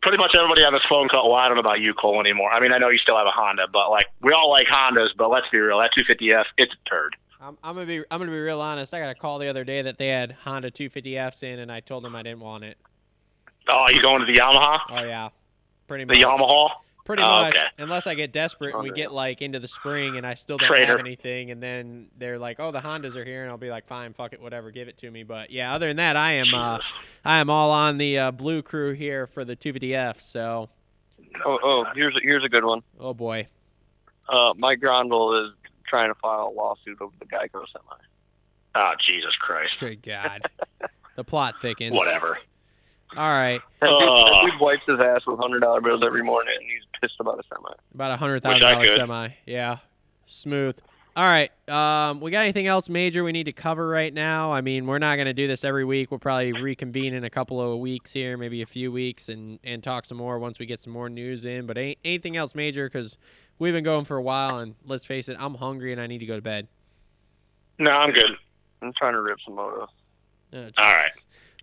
pretty much everybody on this phone call. Well, I don't know about you, Cole, anymore. I mean, I know you still have a Honda, but like we all like Hondas. But let's be real, that 250F, it's a turd. I'm, I'm gonna be I'm gonna be real honest. I got a call the other day that they had Honda 250Fs in, and I told them I didn't want it. Oh, you going to the Yamaha? Oh yeah, pretty much. The. Yamaha? Pretty Oh, much, okay. unless I get desperate and we get like into the spring and I still don't Trader. have anything, and then they're like, "Oh, the Hondas are here," and I'll be like, "Fine, fuck it, whatever, give it to me." But yeah, other than that, I am uh, I am all on the uh, blue crew here for the 250F. So, Oh, oh, here's a, here's a good one. oh boy, Uh, Mike Grondel is trying to file a lawsuit over the Geico semi. Oh, Jesus Christ. Good God. the plot thickens. Whatever. All right. That dude, that dude wipes his ass with hundred dollar bills every morning, and he's pissed about a semi. About a hundred thousand dollar semi. Yeah. Smooth. All right. Um, we got anything else major we need to cover right now? I mean, we're not going to do this every week. We'll probably reconvene in a couple of weeks here, maybe a few weeks, and and talk some more once we get some more news in. But ain't, anything else major because we've been going for a while, and let's face it, I'm hungry and I need to go to bed. No, I'm good. I'm trying to rip some moto. Oh, All right.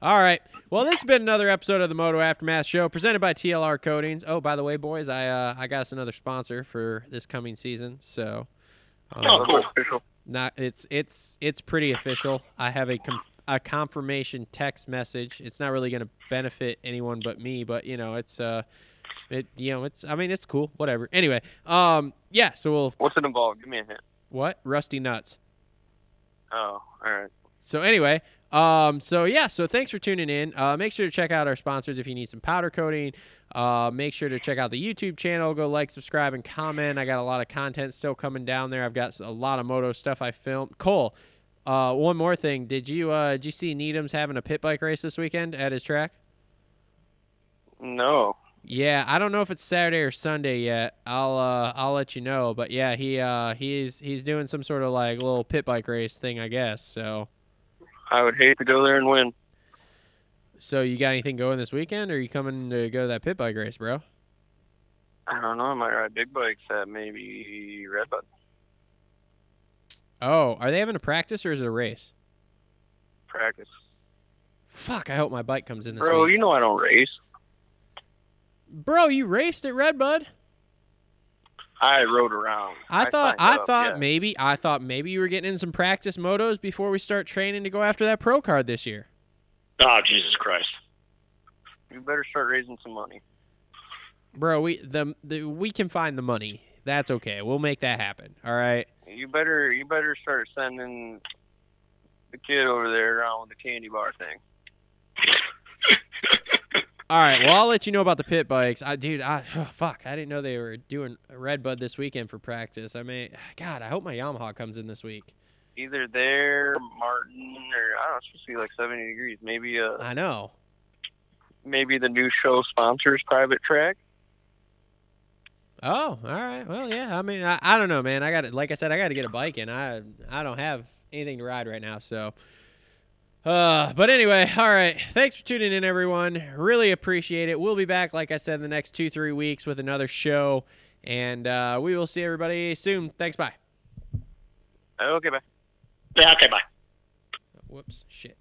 All right. Well, this has been another episode of the Moto Aftermath Show presented by TLR Coatings. Oh, by the way, boys, I uh, I got us another sponsor for this coming season. So, um, Oh, cool. Not it's it's it's pretty official. I have a com- a confirmation text message. It's not really going to benefit anyone but me, but you know, it's uh, it you know, it's I mean, it's cool. Whatever. Anyway, um, yeah. So we'll What's it involved? Give me a hint. what rusty nuts. Oh, all right. So anyway, um, so yeah, so thanks for tuning in. Uh, make sure to check out our sponsors if you need some powder coating. Uh, make sure to check out the YouTube channel. Go like, subscribe, and comment. I got a lot of content still coming down there. I've got a lot of moto stuff I filmed. Cole, uh, one more thing. Did you uh, did you see Needham's having a pit bike race this weekend at his track? No. Yeah, I don't know if it's Saturday or Sunday yet. I'll uh, I'll let you know. But yeah, he uh, he's he's doing some sort of like little pit bike race thing, I guess. So. I would hate to go there and win. So you got anything going this weekend, or are you coming to go to that pit bike race, bro? I don't know. I might ride big bikes at maybe Redbud. Oh, are they having a practice or is it a race? Practice. Fuck, I hope my bike comes in this Bro, week. you know I don't race. Bro, you raced at Redbud? I rode around. I thought signed I up, thought yeah. maybe I thought maybe you were getting in some practice motos before we start training to go after that pro card this year. Oh, Jesus Christ. you better start raising some money. Bro, we the, the we can find the money. That's okay. We'll make that happen. All right. You better you better start sending the kid over there around with the candy bar thing. (laughs) All right. Well, I'll let you know about the pit bikes. I, dude, I (sighs) oh, fuck. I didn't know they were doing Redbud this weekend for practice. I mean, (sighs) God, I hope my Yamaha comes in this week. Either there, Martin, or I don't know, it's supposed to be like seventy degrees. Maybe uh I know. maybe the new show sponsors private track. Oh, all right. Well, yeah. I mean, I, I don't know, man. I got to like I said, I got to get a bike, and I I don't have anything to ride right now, so. Uh, but anyway, all right. Thanks for tuning in, everyone. Really appreciate it. We'll be back, like I said, in the next two three weeks with another show, and uh, we will see everybody soon. Thanks. Bye. Okay, bye. Yeah, okay, bye. Whoops. Shit.